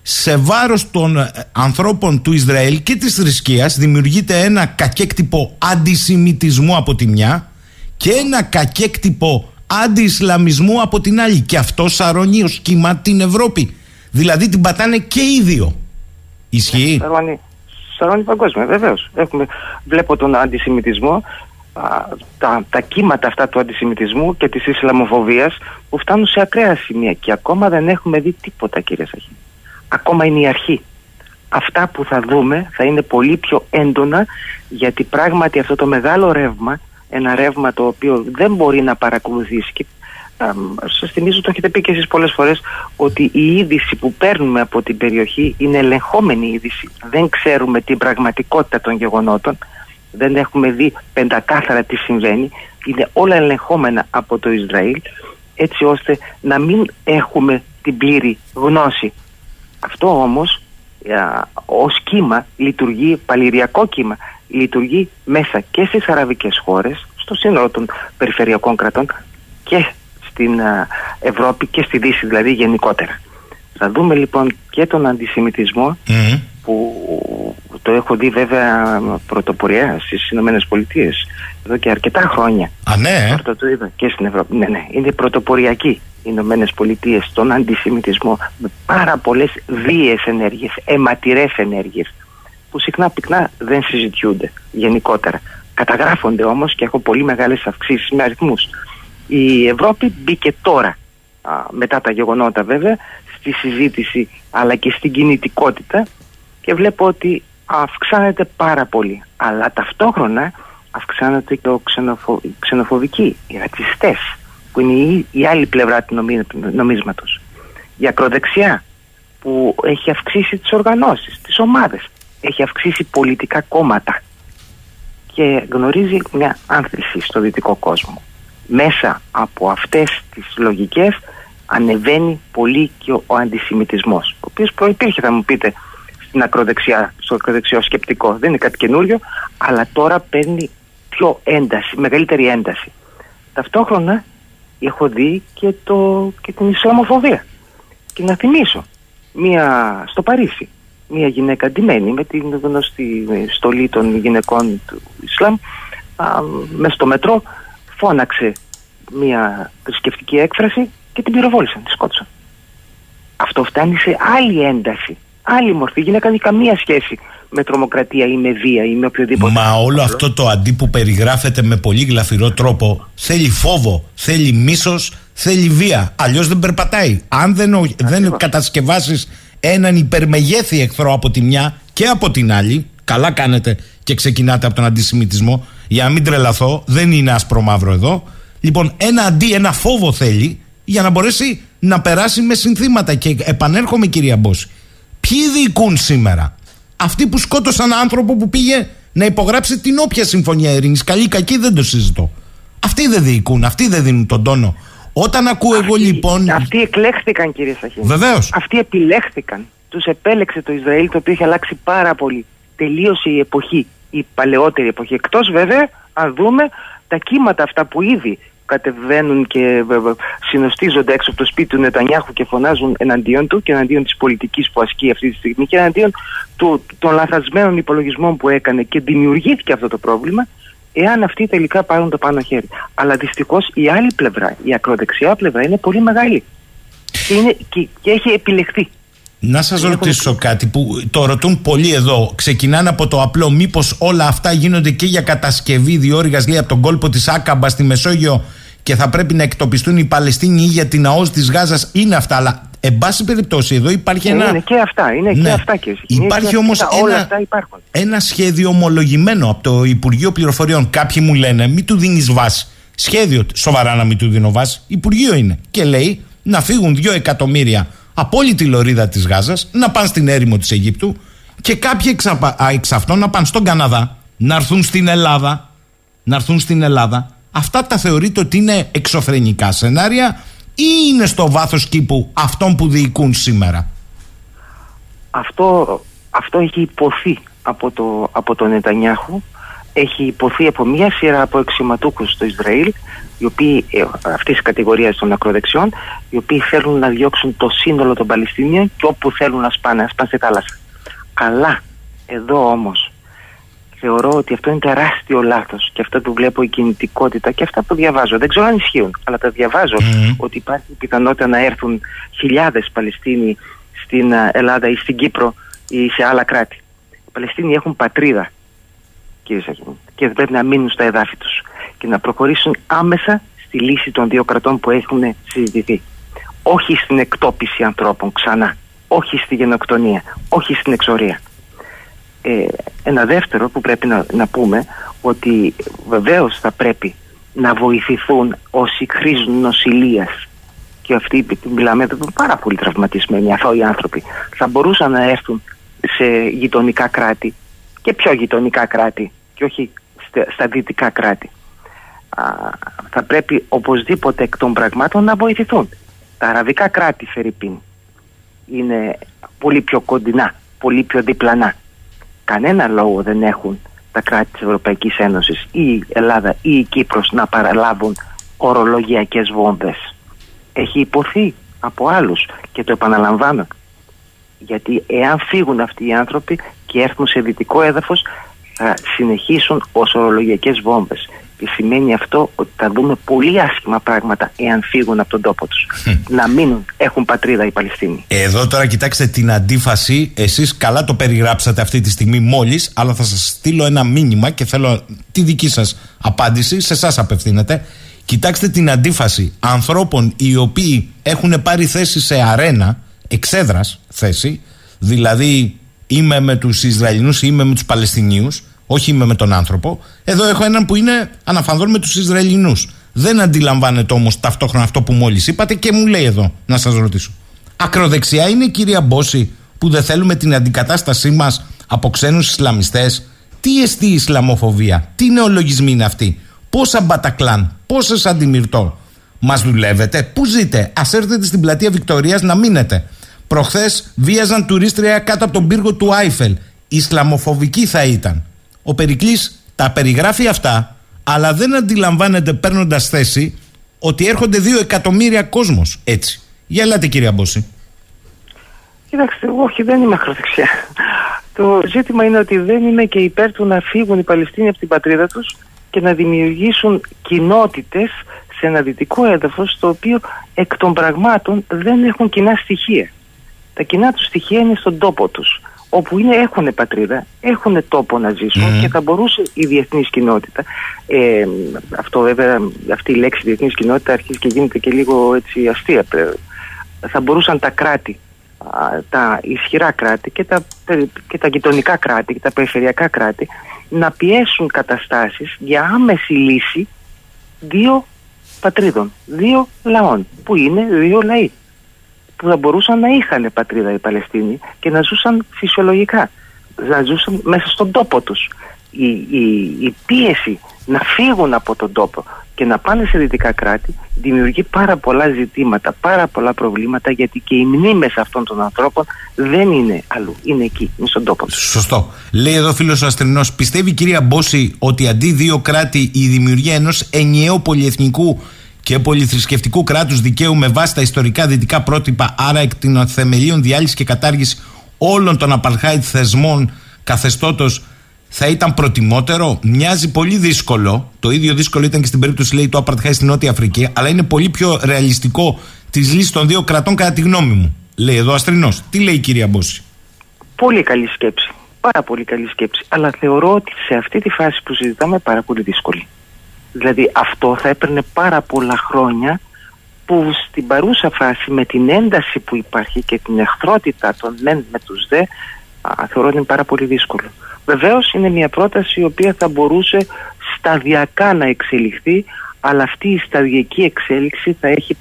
σε βάρος των ε, ανθρώπων του Ισραήλ και της θρησκείας δημιουργείται ένα κακέκτυπο αντισημιτισμού από τη μια και ένα κακέκτυπο αντι-Ισλαμισμού από την άλλη. Και αυτό σαρώνει ως κύμα την Ευρώπη. Δηλαδή την πατάνε και οι δύο. Ισχύει; Σαρώνει, σαρώνει παγκόσμια, βεβαίως. Βλέπω τον αντισημιτισμό, α, τα, τα κύματα αυτά του αντισημιτισμού και της Ισλαμοφοβίας που φτάνουν σε ακραία σημεία και ακόμα δεν έχουμε δει τίποτα κύριε Σαχή. Ακόμα είναι η αρχή. Αυτά που θα δούμε θα είναι πολύ πιο έντονα γιατί πράγματι αυτό το μεγάλο ρεύμα ένα ρεύμα το οποίο δεν μπορεί να παρακολουθήσει και σας θυμίζω, το έχετε πει και εσείς πολλές φορές ότι η είδηση που παίρνουμε από την περιοχή είναι ελεγχόμενη είδηση. Δεν ξέρουμε την πραγματικότητα των γεγονότων, δεν έχουμε δει πεντακάθαρα τι συμβαίνει, είναι όλα ελεγχόμενα από το Ισραήλ έτσι ώστε να μην έχουμε την πλήρη γνώση. Αυτό όμως ως κύμα λειτουργεί, παλιριακό κύμα, λειτουργεί μέσα και στις αραβικές χώρες, στο σύνολο των περιφερειακών κρατών και στην Ευρώπη και στη Δύση δηλαδή γενικότερα. Θα δούμε λοιπόν και τον αντισημιτισμό που το έχω δει βέβαια πρωτοπορία στις Ηνωμένες Πολιτείες εδώ και αρκετά χρόνια. Α, ναι. Αυτό το είδα και στην Ευρώπη. Ναι, ναι. Είναι πρωτοποριακή οι Ηνωμένες Πολιτείες στον αντισημιτισμό με πάρα πολλές βίαιες ενέργειες, αιματηρές ενέργειες που συχνά πυκνά δεν συζητιούνται γενικότερα. Καταγράφονται όμως και έχω πολύ μεγάλες αυξήσεις με αριθμούς. Η Ευρώπη μπήκε τώρα, μετά τα γεγονότα βέβαια, στη συζήτηση αλλά και στην κινητικότητα και βλέπω ότι αυξάνεται πάρα πολύ. Αλλά ταυτόχρονα αυξάνεται και ο ξενοφο... οι ξενοφοβικοί, οι ρατσιστές, που είναι η, η άλλη πλευρά του νομί... νομίσματος. Η ακροδεξιά, που έχει αυξήσει τις οργανώσεις, τις ομάδες έχει αυξήσει πολιτικά κόμματα και γνωρίζει μια άνθηση στο δυτικό κόσμο. Μέσα από αυτές τις λογικές ανεβαίνει πολύ και ο, ο αντισημιτισμός, ο οποίος προϋπήρχε θα μου πείτε στην ακροδεξιά, στο ακροδεξιό σκεπτικό. Δεν είναι κάτι καινούριο, αλλά τώρα παίρνει πιο ένταση, μεγαλύτερη ένταση. Ταυτόχρονα έχω δει και, το, και την Ισλαμοφοβία. Και να θυμίσω, μία στο Παρίσι, μια γυναίκα ντυμένη με την γνωστή στολή των γυναικών του Ισλάμ μες στο μετρό φώναξε μια θρησκευτική έκφραση και την πυροβόλησαν, τη σκότωσαν. Αυτό φτάνει σε άλλη ένταση, άλλη μορφή. Η γυναίκα δεν καμία σχέση με τρομοκρατία ή με βία ή με οποιοδήποτε. Μα όλο αυτό το αντί που περιγράφεται με πολύ γλαφυρό τρόπο θέλει φόβο, θέλει μίσος, θέλει βία. Αλλιώς δεν περπατάει. Αν δεν, δεν κατασκευάσεις έναν υπερμεγέθη εχθρό από τη μια και από την άλλη. Καλά κάνετε και ξεκινάτε από τον αντισημιτισμό. Για να μην τρελαθώ, δεν είναι άσπρο μαύρο εδώ. Λοιπόν, ένα αντί, ένα φόβο θέλει για να μπορέσει να περάσει με συνθήματα. Και επανέρχομαι, κυρία Μπόση. Ποιοι διοικούν σήμερα, αυτοί που σκότωσαν άνθρωπο που πήγε να υπογράψει την όποια συμφωνία ειρήνης. Καλή ή κακή δεν το συζητώ. Αυτοί δεν διοικούν, αυτοί δεν δίνουν τον τόνο. Όταν ακούω εγώ λοιπόν. Αυτοί εκλέχθηκαν, κύριε Σαχίνη. Βεβαίως. Αυτοί επιλέχθηκαν. Τους επέλεξε το Ισραήλ, το οποίο έχει αλλάξει πάρα πολύ. Τελείωσε η εποχή, η παλαιότερη εποχή. Εκτός βέβαια, αν δούμε τα κύματα αυτά που ήδη κατεβαίνουν και συνοστίζονται έξω από το σπίτι του Νετανιάχου και φωνάζουν εναντίον του και εναντίον της πολιτικής που ασκεί αυτή τη στιγμή και εναντίον του, των λαθασμένων υπολογισμών που έκανε και δημιουργήθηκε αυτό το πρόβλημα εάν αυτοί τελικά πάρουν το πάνω χέρι. Αλλά δυστυχώς η άλλη πλευρά, η ακροδεξιά πλευρά είναι πολύ μεγάλη. Και, είναι, και, και έχει επιλεχθεί. Να σας ρωτήσω κάτι που το ρωτούν πολλοί εδώ. Ξεκινάνε από το απλό. Μήπως όλα αυτά γίνονται και για κατασκευή διόρυγα λέει από τον κόλπο της Άκαμπας στη Μεσόγειο; Και θα πρέπει να εκτοπιστούν οι Παλαιστίνοι ή για την ΑΟΣ της Γάζας. Είναι αυτά. Αλλά εν πάση περιπτώσει εδώ υπάρχει ένα. Είναι και αυτά. Είναι Ναι. και αυτά και Υπάρχει όμως Όλα ένα, αυτά υπάρχουν. ένα σχέδιο ομολογημένο από το Υπουργείο Πληροφοριών. Κάποιοι μου λένε, μην του δίνεις βάση. Σχέδιο, σοβαρά να μην του δίνω βάση. Υπουργείο είναι. Και λέει να φύγουν δύο εκατομμύρια από όλη τη λωρίδα της Γάζας, να πάνε στην έρημο της Αιγύπτου και κάποιοι εξ, απα- α, εξ αυτών να πάνε στον Καναδά, να έρθουν στην Ελλάδα. Να έρθουν στην Ελλάδα. Αυτά τα θεωρείτε ότι είναι εξωφρενικά σενάρια ή είναι στο βάθος κήπου αυτών που διοικούν σήμερα; Αυτό, αυτό έχει υποθεί από, το, από τον Νετανιάχου έχει υποθεί από μια σειρά από εξηματούχους στο Ισραήλ οι οποίοι, ε, αυτής της κατηγορίας των ακροδεξιών οι οποίοι θέλουν να διώξουν το σύνολο των Παλαιστινίων και όπου θέλουν να σπάνε, να σπάνε στη θάλασσα. Αλλά εδώ όμως θεωρώ ότι αυτό είναι τεράστιο λάθος και αυτό που βλέπω η κινητικότητα και αυτά που διαβάζω. Δεν ξέρω αν ισχύουν, αλλά τα διαβάζω ότι υπάρχει πιθανότητα να έρθουν χιλιάδες Παλαιστίνοι στην ε, Ελλάδα ή στην Κύπρο ή σε άλλα κράτη. Οι Παλαιστίνοι έχουν πατρίδα κύριε Σαχίνη, και δεν πρέπει να μείνουν στα εδάφη τους και να προχωρήσουν άμεσα στη λύση των δύο κρατών που έχουν συζητηθεί. Όχι στην εκτόπιση ανθρώπων ξανά, όχι στη γενοκτονία, όχι στην εξορία. Ε, ένα δεύτερο που πρέπει να, να πούμε ότι βεβαίως θα πρέπει να βοηθηθούν όσοι χρήζουν νοσηλείας και αυτοί μιλάμε εδώ πάρα πολύ τραυματισμένοι αθώοι άνθρωποι θα μπορούσαν να έρθουν σε γειτονικά κράτη και πιο γειτονικά κράτη και όχι στα δυτικά κράτη. Α, θα πρέπει οπωσδήποτε εκ των πραγμάτων να βοηθηθούν. Τα αραβικά κράτη, Φερρυπίν, είναι πολύ πιο κοντινά, πολύ πιο διπλανά. Κανένα λόγο δεν έχουν τα κράτη της Ευρωπαϊκής Ένωσης ή η Ελλάδα ή η Κύπρος να παραλάβουν ορολογιακές βόμβες. Έχει υποθεί από άλλους και το επαναλαμβάνω. Γιατί εάν φύγουν αυτοί οι άνθρωποι και έρθουν σε δυτικό έδαφος θα συνεχίσουν ως ορολογιακές βόμβες. Και σημαίνει αυτό ότι θα δούμε πολύ άσχημα πράγματα εάν φύγουν από τον τόπο τους. να μείνουν, έχουν πατρίδα οι Παλαιστίνοι. Εδώ τώρα κοιτάξτε την αντίφαση. Εσείς καλά το περιγράψατε αυτή τη στιγμή μόλις, αλλά θα σας στείλω ένα μήνυμα και θέλω τη δική σας απάντηση, σε εσάς απευθύνεται. Κοιτάξτε την αντίφαση ανθρώπων οι οποίοι έχουν πάρει θέση σε αρένα, εξέδρας θέση, δηλαδή είμαι με τους Ισραηλινούς ή είμαι με τους Παλαιστινίους, όχι είμαι με τον άνθρωπο. Εδώ έχω έναν που είναι αναφανδόν με τους Ισραηλινούς. Δεν αντιλαμβάνεται όμως ταυτόχρονα αυτό που μόλις είπατε και μου λέει εδώ να σας ρωτήσω. Ακροδεξιά είναι η κυρία Μπόση που δεν θέλουμε την αντικατάστασή μας από ξένους Ισλαμιστές; Τι εστί η Ισλαμοφοβία, τι νεολογισμοί είναι αυτοί, πόσα μπατακλάν, πόσες αντιμυρτό. Μας δουλεύετε, πού ζείτε, ας έρθετε στην πλατεία Βικτωρίας να μείνετε. Προχθές βίαζαν τουρίστρια κάτω από τον πύργο του Άιφελ. Ισλαμοφοβική θα ήταν. Ο Περικλής τα περιγράφει αυτά, αλλά δεν αντιλαμβάνεται παίρνοντας θέση ότι έρχονται δύο εκατομμύρια κόσμος έτσι. Για ελάτε, κυρία Μπόση. Κοιτάξτε, όχι, δεν είμαι ακροδεξιά. Το ζήτημα είναι ότι δεν είμαι και υπέρ του να φύγουν οι Παλαιστίνοι από την πατρίδα τους και να δημιουργήσουν κοινότητες σε ένα δυτικό έδαφος, το οποίο εκ των πραγμάτων δεν έχουν κοινά στοιχεία. Τα κοινά τους στοιχεία είναι στον τόπο τους όπου είναι, έχουν πατρίδα, έχουν τόπο να ζήσουν και θα μπορούσε η διεθνής κοινότητα. Ε, αυτό βέβαια, αυτή η λέξη διεθνής κοινότητα αρχίζει και γίνεται και λίγο έτσι αστεία. Θα μπορούσαν τα κράτη, τα ισχυρά κράτη και τα, και τα γειτονικά κράτη και τα περιφερειακά κράτη να πιέσουν καταστάσεις για άμεση λύση δύο πατρίδων, δύο λαών, που είναι δύο λαοί που θα μπορούσαν να είχαν πατρίδα οι Παλαιστίνοι και να ζούσαν φυσιολογικά, να ζούσαν μέσα στον τόπο τους. Η, η, η πίεση να φύγουν από τον τόπο και να πάνε σε δυτικά κράτη δημιουργεί πάρα πολλά ζητήματα, πάρα πολλά προβλήματα γιατί και οι μνήμες αυτών των ανθρώπων δεν είναι αλλού, είναι εκεί, είναι στον τόπο τους. Σωστό. Λέει εδώ φίλος ο Αστρινός, πιστεύει η κυρία Μπόση ότι αντί δύο κράτη η δημιουργία ενός ενιαίου πολυεθνικού και πολυθρησκευτικού κράτους δικαίου με βάση τα ιστορικά δυτικά πρότυπα, άρα εκ των θεμελίων διάλυσης και κατάργησης όλων των απαρχάιτ θεσμών καθεστώτος θα ήταν προτιμότερο. Μοιάζει πολύ δύσκολο. Το ίδιο δύσκολο ήταν και στην περίπτωση λέει του Απαρτχάιτ στην Νότια Αφρική, αλλά είναι πολύ πιο ρεαλιστικό της λύσης των δύο κρατών κατά τη γνώμη μου. Λέει εδώ Αστρινός. Τι λέει η κυρία Μπόση; Πολύ καλή σκέψη. Πάρα πολύ καλή σκέψη. Αλλά θεωρώ ότι σε αυτή τη φάση που συζητάμε πάρα πολύ δύσκολη. Δηλαδή αυτό θα έπαιρνε πάρα πολλά χρόνια που στην παρούσα φάση με την ένταση που υπάρχει και την εχθρότητα των μεν με τους δε θεωρώ ότι είναι πάρα πολύ δύσκολο. Βεβαίως είναι μια πρόταση η οποία θα μπορούσε σταδιακά να εξελιχθεί αλλά αυτή η σταδιακή εξέλιξη θα, έχει,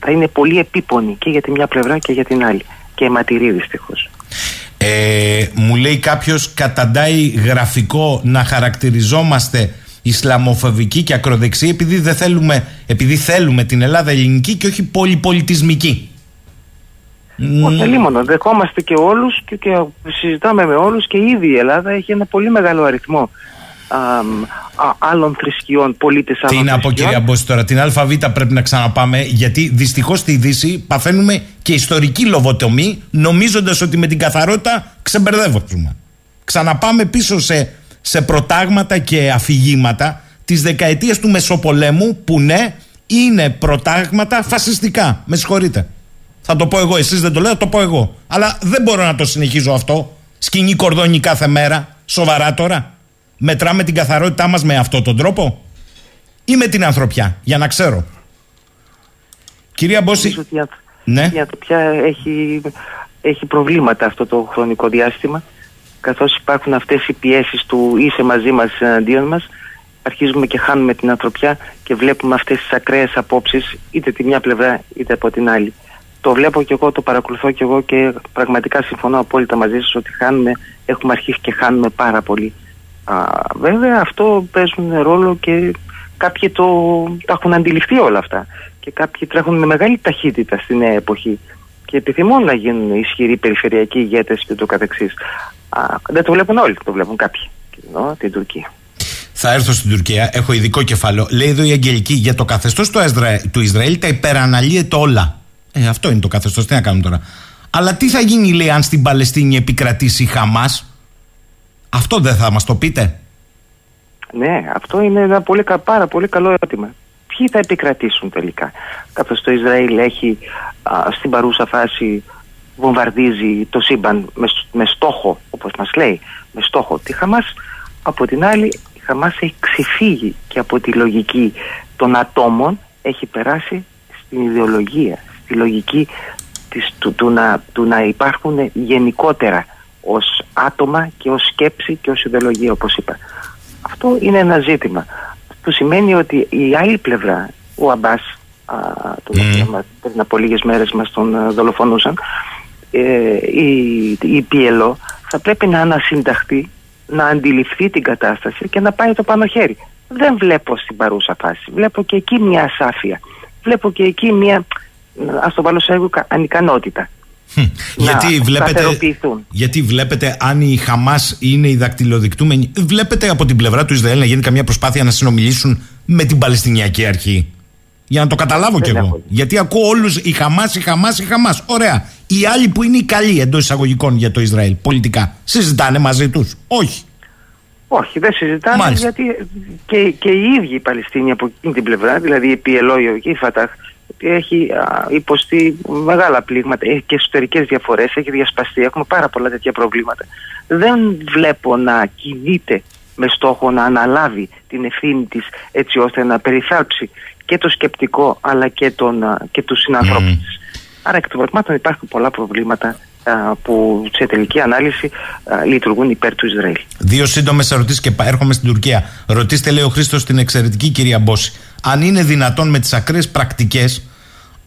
θα είναι πολύ επίπονη και για τη μια πλευρά και για την άλλη και αιματηρή δυστυχώς. Ε, μου λέει κάποιος καταντάει γραφικό να χαρακτηριζόμαστε Ισλαμοφοβική και ακροδεξή επειδή, δεν θέλουμε, επειδή θέλουμε την Ελλάδα ελληνική και όχι πολυπολιτισμική. Όχι μόνο, δεχόμαστε και όλους και, και συζητάμε με όλους και ήδη η Ελλάδα έχει ένα πολύ μεγάλο αριθμό α, α, άλλων θρησκειών, πολίτες άλλων Τι να πω θρησκειών. κυρία Μπόση τώρα, την ΑΒ πρέπει να ξαναπάμε γιατί δυστυχώς στη Δύση παθαίνουμε και ιστορική λοβοτομή νομίζοντας ότι με την καθαρότητα ξεμπερδεύουμε. Ξαναπάμε πίσω σε, σε προτάγματα και αφηγήματα της δεκαετίας του Μεσοπολέμου που ναι, είναι προτάγματα φασιστικά. Με συγχωρείτε. Θα το πω εγώ, εσείς δεν το λέω, θα το πω εγώ. Αλλά δεν μπορώ να το συνεχίζω αυτό. Σκηνή κορδόνι κάθε μέρα. Σοβαρά τώρα. Μετράμε την καθαρότητά μας με αυτόν τον τρόπο ή με την ανθρωπιά, για να ξέρω. Κυρία Μπόση, Νομίζω ότι η ανθρω- ναι, η ανθρωπιά έχει, έχει προβλήματα αυτό το χρονικό διάστημα καθώς υπάρχουν αυτές οι πιέσεις του είσαι μαζί μας εναντίον μας αρχίζουμε και χάνουμε την ανθρωπιά και βλέπουμε αυτές τις ακραίες απόψεις είτε τη μια πλευρά είτε από την άλλη. Το βλέπω και εγώ, το παρακολουθώ και εγώ και πραγματικά συμφωνώ απόλυτα μαζί σας ότι χάνουμε, έχουμε αρχίσει και χάνουμε πάρα πολύ. Α, βέβαια αυτό παίζουν ρόλο και κάποιοι το, τα έχουν αντιληφθεί όλα αυτά και κάποιοι τρέχουν με μεγάλη ταχύτητα στη νέα εποχή και επιθυμούν να γίνουν ισχυροί περιφερειακοί ηγέτες και το καθεξής. Α, δεν το βλέπουν όλοι, το βλέπουν κάποιοι. Και εννοώ την Τουρκία. θα έρθω στην Τουρκία, έχω ειδικό κεφάλαιο. Λέει εδώ η Αγγελική για το καθεστώς του, Ισρα... του Ισραήλ τα υπεραναλύεται όλα. Ε, αυτό είναι το καθεστώς, τι να κάνουμε τώρα. Αλλά τι θα γίνει, λέει, αν στην Παλαιστίνη επικρατήσει η Χαμάς; Αυτό δεν θα μας το πείτε. Ναι, αυτό είναι ένα πολύ, κα- πάρα πολύ καλό ερώτημα. Ποιοι θα επικρατήσουν τελικά, καθώς το Ισραήλ έχει α, στην παρούσα φάση βομβαρδίζει το σύμπαν με, σ- με στόχο, όπως μας λέει, με στόχο τη Χαμάς. Από την άλλη, η Χαμάς έχει ξεφύγει και από τη λογική των ατόμων, έχει περάσει στην ιδεολογία, στη λογική της, του, του, να, του να υπάρχουν γενικότερα ως άτομα και ως σκέψη και ως ιδεολογία όπως είπα. Αυτό είναι ένα ζήτημα που σημαίνει ότι η άλλη πλευρά, ο Αμπάς, α, τον Μμμ. οποίο μα- πριν από λίγες μέρες μας τον α, δολοφονούσαν, ε, η, η PLO θα πρέπει να ανασυνταχθεί, να αντιληφθεί την κατάσταση και να πάει το πάνω χέρι. Δεν βλέπω στην παρούσα φάση. Βλέπω και εκεί μια ασάφεια. Βλέπω και εκεί μια, ας το βάλω σε έγγραφο, ανικανότητα. Χμ. Να γιατί, βλέπετε, σταθεροποιηθούν. γιατί βλέπετε αν η Χαμάς είναι η δακτυλοδεικτούμενη, βλέπετε από την πλευρά του Ισραήλ να γίνει καμιά προσπάθεια να συνομιλήσουν με την Παλαιστινιακή Αρχή; Για να το καταλάβω κι Δεν εγώ. έχω. Γιατί ακούω όλους η Χαμάς, η Χαμάς, η Χαμάς. Ωραία. Οι άλλοι που είναι οι καλοί εντός εισαγωγικών για το Ισραήλ πολιτικά, συζητάνε μαζί τους; Όχι. Όχι, δεν συζητάμε Μάλιστα. γιατί και, και οι ίδιοι οι Παλαιστίνοι από εκείνη την πλευρά, δηλαδή η PLO και η Φατάχ, έχει α, υποστεί μεγάλα πλήγματα, έχει και εσωτερικές διαφορές, έχει διασπαστεί, έχουμε πάρα πολλά τέτοια προβλήματα. Δεν βλέπω να κινείται με στόχο να αναλάβει την ευθύνη της έτσι ώστε να περιθάλψει και το σκεπτικό αλλά και, τον, α, και τους συνανθρώπους Μμμ. της. Άρα εκ των πραγμάτων υπάρχουν πολλά προβλήματα α, που σε τελική ανάλυση α, λειτουργούν υπέρ του Ισραήλ. Δύο σύντομες ερωτήσεις και πα- έρχομαι στην Τουρκία. Ρωτήστε, λέει ο Χρήστος, την εξαιρετική κυρία Μπόση, αν είναι δυνατόν με τις ακραίες πρακτικές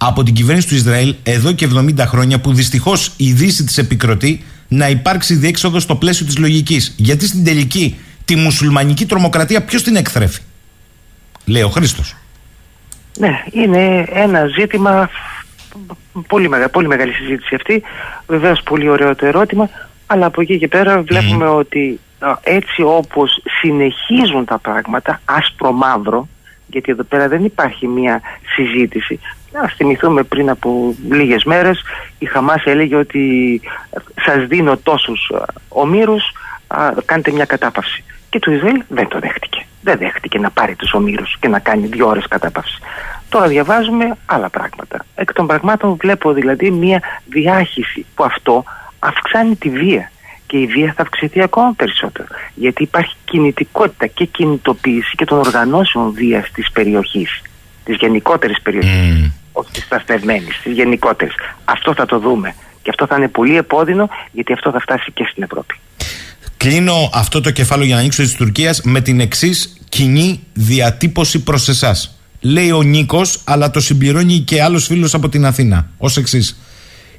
από την κυβέρνηση του Ισραήλ εδώ και 70 χρόνια, που δυστυχώς η Δύση της επικροτεί, να υπάρξει διέξοδος στο πλαίσιο της λογικής. Γιατί στην τελική τη μουσουλμανική τρομοκρατία ποιος την εκθρέφει, λέει ο Χρήστος. Ναι, είναι ένα ζήτημα πολύ, μεγα, πολύ μεγάλη συζήτηση αυτή. Βεβαίως πολύ ωραίο το ερώτημα, αλλά από εκεί και πέρα βλέπουμε ότι α, έτσι όπως συνεχίζουν τα πράγματα, άσπρο μαύρο, γιατί εδώ πέρα δεν υπάρχει μια συζήτηση. Να θυμηθούμε πριν από λίγες μέρες η Χαμάς έλεγε ότι σας δίνω τόσους α, ομήρους, α, κάντε μια κατάπαυση. Και το Ισραήλ δεν το δέχτηκε. Δεν δέχτηκε να πάρει τους ομήρους και να κάνει δύο ώρες κατάπαυση. Τώρα διαβάζουμε άλλα πράγματα. Εκ των πραγμάτων βλέπω δηλαδή μια διάχυση που αυτό αυξάνει τη βία και η βία θα αυξηθεί ακόμα περισσότερο. Γιατί υπάρχει κινητικότητα και κινητοποίηση και των οργανώσεων βίας της περιοχής, της γενικότερης περιοχής, όχι της σταθερμένης, της γενικότερης. Αυτό θα το δούμε και αυτό θα είναι πολύ επώδυνο γιατί αυτό θα φτάσει και στην Ευρώπη. Κλείνω αυτό το κεφάλαιο για να ανοίξω της Τουρκίας με την εξής κοινή διατύπωση προς εσάς. Λέει ο Νίκος, αλλά το συμπληρώνει και άλλος φίλος από την Αθήνα. Ω εξής.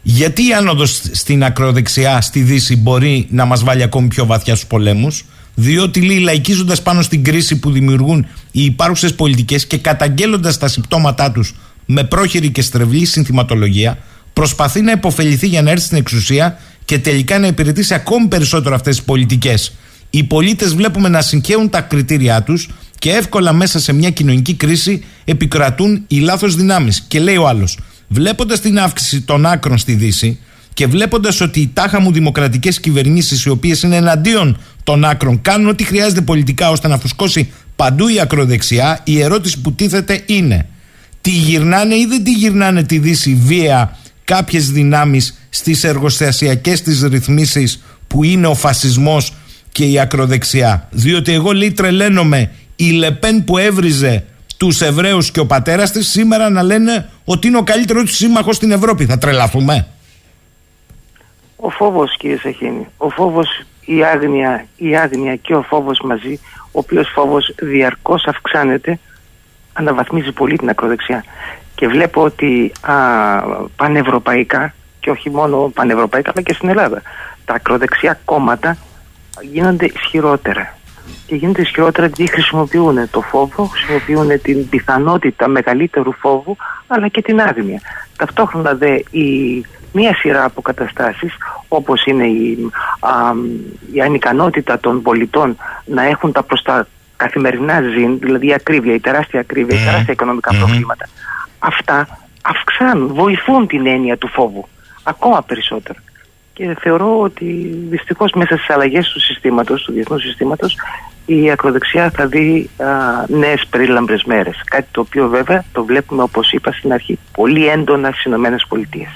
Γιατί η άνοδο στην ακροδεξιά, στη Δύση, μπορεί να μας βάλει ακόμη πιο βαθιά στους πολέμους, Διότι λέει λαϊκίζοντας πάνω στην κρίση που δημιουργούν οι υπάρχουσες πολιτικές και καταγγέλλοντας τα συμπτώματά τους με πρόχειρη και στρεβλή συνθηματολογία, προσπαθεί να υποφεληθεί για να έρθει στην εξουσία και τελικά να υπηρετήσει ακόμη περισσότερο αυτές τις πολιτικές. Οι πολίτες βλέπουμε να συγχαίουν τα κριτήριά τους και εύκολα μέσα σε μια κοινωνική κρίση επικρατούν οι λάθος δυνάμεις. Και λέει ο άλλος, βλέποντας την αύξηση των άκρων στη Δύση και βλέποντας ότι οι τάχα μου δημοκρατικές κυβερνήσεις, οι οποίες είναι εναντίον των άκρων, κάνουν ό,τι χρειάζεται πολιτικά ώστε να φουσκώσει παντού η ακροδεξιά, η ερώτηση που τίθεται είναι τι γυρνάνε ή δεν τη γυρνάνε τη Δύση βία κάποιες δυνάμεις στις εργοστασιακές της ρυθμίσεις που είναι ο φασισμός και η ακροδεξιά; Διότι εγώ λέει τρελαίνομαι η Λεπέν που έβριζε τους Εβραίους και ο πατέρας της σήμερα να λένε ότι είναι ο καλύτερος τους σύμμαχος στην Ευρώπη. Θα τρελαθούμε. Ο φόβος κύριε Σαχίνη, ο φόβος, η άγνοια, η άγνοια και ο φόβος μαζί, ο οποίος φόβος διαρκώς αυξάνεται, αναβαθμίζει πολύ την ακροδεξιά. Και βλέπω ότι α, πανευρωπαϊκά, και όχι μόνο πανευρωπαϊκά, αλλά και στην Ελλάδα, τα ακροδεξιά κόμματα γίνονται ισχυρότερα. Και γίνονται ισχυρότερα γιατί χρησιμοποιούν το φόβο, χρησιμοποιούν την πιθανότητα μεγαλύτερου φόβου, αλλά και την άγνοια. Ταυτόχρονα δε η μία σειρά από καταστάσεις όπως είναι η, α, η ανικανότητα των πολιτών να έχουν τα προς τα καθημερινά ζήν, δηλαδή η ακρίβεια, η τεράστια ακρίβεια, η τεράστια οικονομικά προβλήματα, αυτά αυξάνουν, βοηθούν την έννοια του φόβου ακόμα περισσότερο. Και θεωρώ ότι δυστυχώς μέσα στις αλλαγές του συστήματος, του διεθνούς συστήματος, η ακροδεξιά θα δει νέες περίλαμπρες μέρες. Κάτι το οποίο βέβαια το βλέπουμε, όπως είπα στην αρχή, πολύ έντονα στις ΗΠΑ.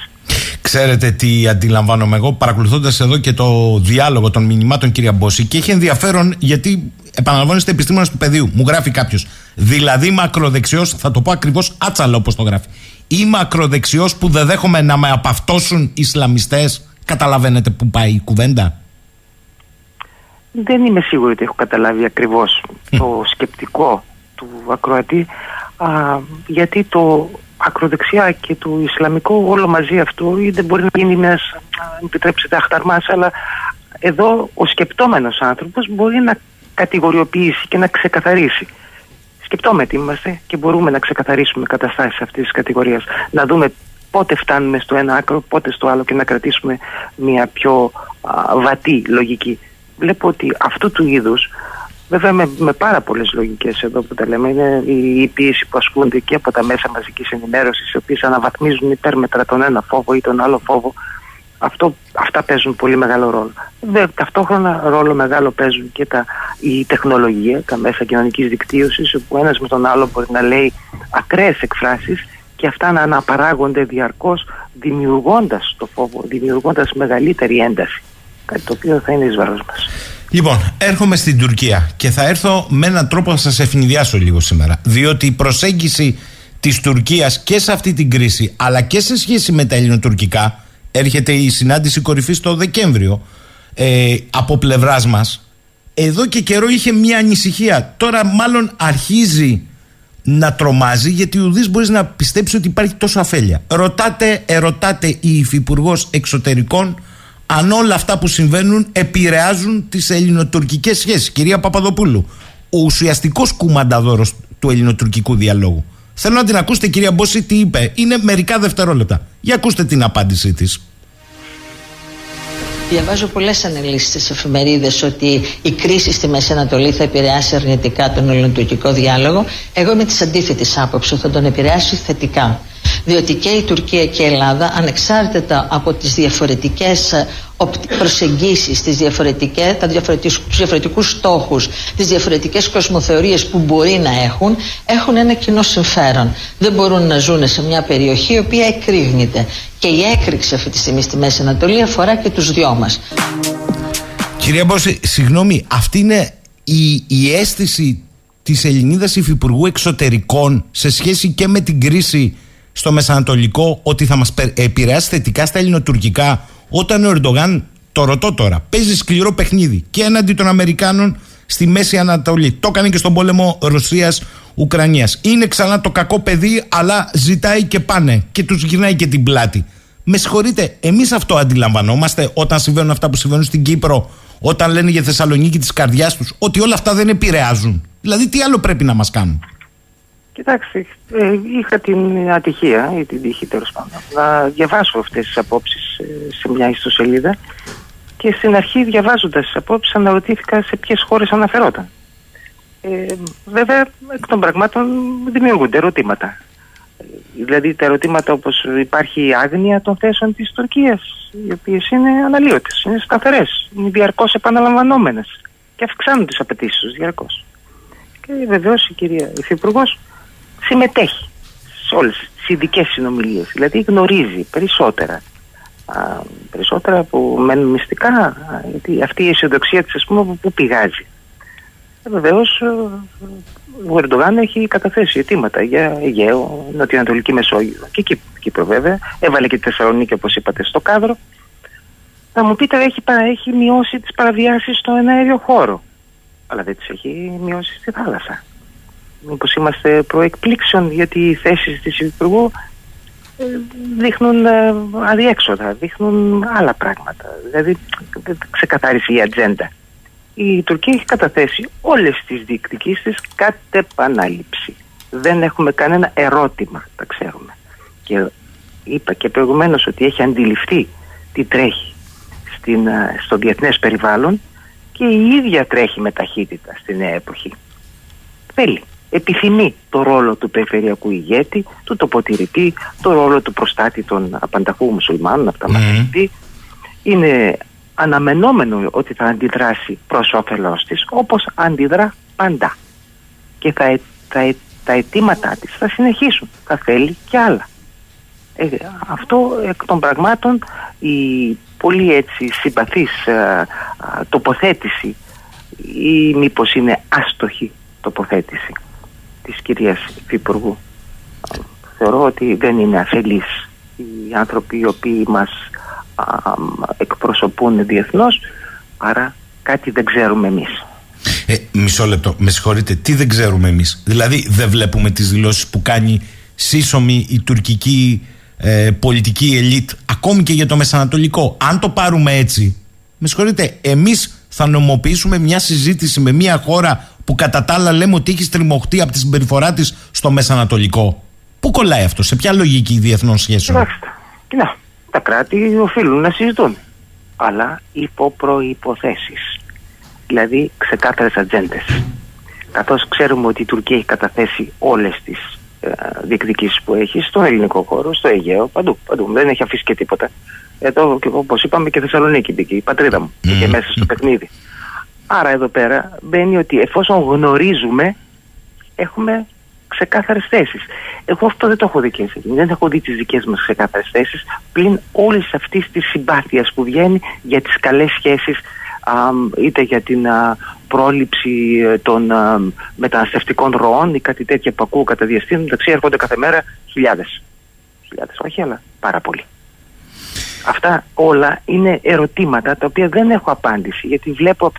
Ξέρετε τι αντιλαμβάνομαι εγώ, παρακολουθώντας εδώ και το διάλογο των μηνυμάτων, κυρία Μπόση, και έχει ενδιαφέρον γιατί επαναλαμβάνεστε επιστήμονας του πεδίου. Μου γράφει κάποιος. Δηλαδή, μακροδεξιό, θα το πω ακριβώς άτσαλο όπως το γράφει. Ή μακροδεξιό που δεν δέχομαι να με απαυτώσουν Ισλαμιστές. Καταλαβαίνετε που πάει η κουβέντα; Δεν είμαι σίγουρη ότι έχω καταλάβει ακριβώς το σκεπτικό του ακροατή α, γιατί το ακροδεξιά και το Ισλαμικό όλο μαζί αυτό ή δεν μπορεί να γίνει μιας, επιτρέψετε, αχταρμάς αλλά εδώ ο σκεπτόμενος άνθρωπος μπορεί να κατηγοριοποιήσει και να ξεκαθαρίσει. Σκεπτόμετοι είμαστε και μπορούμε να ξεκαθαρίσουμε καταστάσεις αυτής της κατηγορίας. Να δούμε πότε φτάνουμε στο ένα άκρο, πότε στο άλλο και να κρατήσουμε μια πιο α, βατή λογική. Βλέπω ότι αυτού του είδους Βέβαια με, με πάρα πολλές λογικές εδώ που τα λέμε. Είναι η πίεση που ασκούνται και από τα μέσα μαζικής ενημέρωσης, οι οποίες αναβαθμίζουν υπέρμετρα τον ένα φόβο ή τον άλλο φόβο. Αυτό, αυτά παίζουν πολύ μεγάλο ρόλο. Βέβαια, ταυτόχρονα ρόλο μεγάλο παίζουν και τα, η τεχνολογία, τα μέσα κοινωνικής δικτύωσης, όπου ένας με τον άλλο μπορεί να λέει ακραίες εκφράσεις και αυτά να αναπαράγονται διαρκώς, δημιουργώντας το φόβο, δημιουργώντας μεγαλύτερη ένταση. Κάτι το οποίο θα είναι εις βάρος μας. Λοιπόν, έρχομαι στην Τουρκία και θα έρθω με έναν τρόπο να σας ευνηδιάσω λίγο σήμερα. Διότι η προσέγγιση της Τουρκίας και σε αυτή την κρίση, αλλά και σε σχέση με τα ελληνοτουρκικά, έρχεται η συνάντηση κορυφής το Δεκέμβριο ε, από πλευράς μας. Εδώ και καιρό είχε μια ανησυχία. Τώρα, μάλλον αρχίζει να τρομάζει γιατί ουδής μπορείς να πιστέψεις ότι υπάρχει τόσο αφέλεια. Ρωτάτε, ερωτάτε η Υφυπουργός Εξωτερικών αν όλα αυτά που συμβαίνουν επηρεάζουν τις ελληνοτουρκικές σχέσεις. Κυρία Παπαδοπούλου, ο ουσιαστικός κουμανταδόρος του ελληνοτουρκικού διαλόγου. Θέλω να την ακούσετε, κυρία Μπόση, τι είπε. Είναι μερικά δευτερόλεπτα. Για ακούστε την απάντησή της. Διαβάζω πολλές αναλύσεις στις εφημερίδες ότι η κρίση στη Μέση Ανατολή θα επηρεάσει αρνητικά τον ελληνοτουρκικό διάλογο. Εγώ είμαι της αντίθετης άποψης ότι θα τον επηρεάσει θετικά διότι και η Τουρκία και η Ελλάδα ανεξάρτητα από τις διαφορετικές ε, προσεγγίσεις, τις διαφορετικές, τα διαφορετικούς, τους διαφορετικούς στόχους, τις διαφορετικές κοσμοθεωρίες που μπορεί να έχουν, έχουν ένα κοινό συμφέρον. Δεν μπορούν να ζουν σε μια περιοχή η οποία εκρήγνεται. Και η έκρηξη αυτή τη στιγμή στη Μέση Ανατολή αφορά και τους δυο μας. Κυρία Μπόση, συγγνώμη, αυτή είναι η, η αίσθηση της Ελληνίδας Υφυπουργού Εξωτερικών σε σχέση και με την κρίση στο Μεσανατολικό ότι θα μας επηρεάσει θετικά στα ελληνοτουρκικά όταν ο Ερντογάν, το ρωτώ τώρα, παίζει σκληρό παιχνίδι και έναντι των Αμερικάνων στη Μέση Ανατολή. Το έκανε και στον πόλεμο Ρωσίας-Ουκρανίας. Είναι ξανά το κακό παιδί αλλά ζητάει και πάνε και τους γυρνάει και την πλάτη. Με συγχωρείτε, εμείς αυτό αντιλαμβανόμαστε όταν συμβαίνουν αυτά που συμβαίνουν στην Κύπρο όταν λένε για Θεσσαλονίκη της καρδιάς τους, ότι όλα αυτά δεν επηρεάζουν. Δηλαδή, τι άλλο πρέπει να μας κάνουν; Κοιτάξτε, ε, είχα την ατυχία ή την τύχη τέλος πάντων να διαβάσω αυτές τις απόψεις σε μια ιστοσελίδα και στην αρχή διαβάζοντας τις απόψεις αναρωτήθηκα σε ποιες χώρες αναφερόταν. Ε, βέβαια, εκ των πραγμάτων δημιουργούνται ερωτήματα. Ε, Δηλαδή τα ερωτήματα όπως υπάρχει η άγνοια των θέσεων της Τουρκίας οι οποίες είναι αναλύωτες, είναι σταθερές, είναι διαρκώς επαναλαμβανόμενες και αυξάνουν τις απαιτήσεις τους διαρκώς. Και βεβαίως η κυρία Υφυπουργός συμμετέχει σε όλες τις ειδικές συνομιλίες, δηλαδή γνωρίζει περισσότερα α, περισσότερα που μένουν μυστικά α, γιατί αυτή η αισιοδοξία της ας πούμε από πού πηγάζει. Βεβαίως, ο Ερντογάν έχει καταθέσει αιτήματα για Αιγαίο, Νοτιοανατολική Μεσόγειο και Κύπρο, Κύπρο βέβαια. Έβαλε και τη Θεσσαλονίκη, όπως είπατε, στο κάδρο. Θα μου πείτε, έχει, παρα- έχει μειώσει τις παραβιάσεις στον αέριο χώρο. Αλλά δεν τις έχει μειώσει στη θάλασσα. Μήπως είμαστε προεκπλήξεων γιατί οι θέσεις της Υπουργού ε, δείχνουν ε, αδιέξοδα, δείχνουν άλλα πράγματα. Δηλαδή, δεν ξεκαθάρισε η ατζέντα η Τουρκία έχει καταθέσει όλες τις διεκδικήσεις της κατ' επανάληψη. Δεν έχουμε κανένα ερώτημα, τα ξέρουμε. Και είπα και προηγουμένως ότι έχει αντιληφθεί τι τρέχει στην, α, στο διεθνές περιβάλλον και η ίδια τρέχει με ταχύτητα στη νέα εποχή. Θέλει, επιθυμεί το ρόλο του περιφερειακού ηγέτη, του τοποτηρητή, το ρόλο του προστάτη των απανταχού μουσουλμάνων, αυτά μας έχει πει. Είναι αναμενόμενο ότι θα αντιδράσει προς όφελός της όπως αντιδρά παντά και θα, ε- θα, ε- τα αιτήματά της θα συνεχίσουν θα θέλει και άλλα. Ε, αυτό εκ των πραγμάτων η πολύ έτσι συμπαθής α, α, τοποθέτηση ή μήπως είναι άστοχη τοποθέτηση της κυρίας Υφυπουργού θεωρώ ότι δεν είναι αφελείς οι άνθρωποι οι οποίοι μας α, εκπροσωπούν διεθνώς άρα κάτι δεν ξέρουμε εμείς Ε, μισό λεπτό, με συγχωρείτε, τι δεν ξέρουμε εμείς; Δηλαδή, δεν βλέπουμε τις δηλώσεις που κάνει σύσσωμη η τουρκική ε, πολιτική ελίτ, ακόμη και για το Μεσανατολικό. Αν το πάρουμε έτσι, με συγχωρείτε, εμείς θα νομοποιήσουμε μια συζήτηση με μια χώρα που κατά τα άλλα λέμε ότι έχεις στριμωχτεί από τη συμπεριφορά της στο Μεσανατολικό. Πού κολλάει αυτό, σε ποια λογική διεθνών σχέσεων; Κοιτάξτε, κοιτά, τα κράτη οφείλουν να συζητούν αλλά υπό προϋποθέσεις δηλαδή ξεκάθαρες ατζέντες. καθώς ξέρουμε ότι η Τουρκία έχει καταθέσει όλες τις ε, διεκδικήσεις που έχει στο ελληνικό χώρο, στο Αιγαίο, παντού, παντού. Δεν έχει αφήσει και τίποτα. Εδώ, και όπως είπαμε, και Θεσσαλονίκη μπήκε, η πατρίδα μου, Μμμ. και μέσα στο παιχνίδι. Άρα εδώ πέρα μπαίνει ότι εφόσον γνωρίζουμε, έχουμε ξεκάθαρες θέσεις. Εγώ αυτό δεν το έχω δει και εσύ. Δεν έχω δει τις δικές μας ξεκάθαρες θέσεις πλην όλης αυτής της συμπάθειας που βγαίνει για τις καλές σχέσεις είτε για την α, πρόληψη ε, των α, μεταναστευτικών ροών ή κάτι τέτοια που ακούω κατά διαστήμα. Εντάξει, έρχονται κάθε μέρα χιλιάδες. Χιλιάδες, όχι, αλλά πάρα πολλοί. Αυτά όλα είναι ερωτήματα τα οποία δεν έχω απάντηση γιατί βλέπω,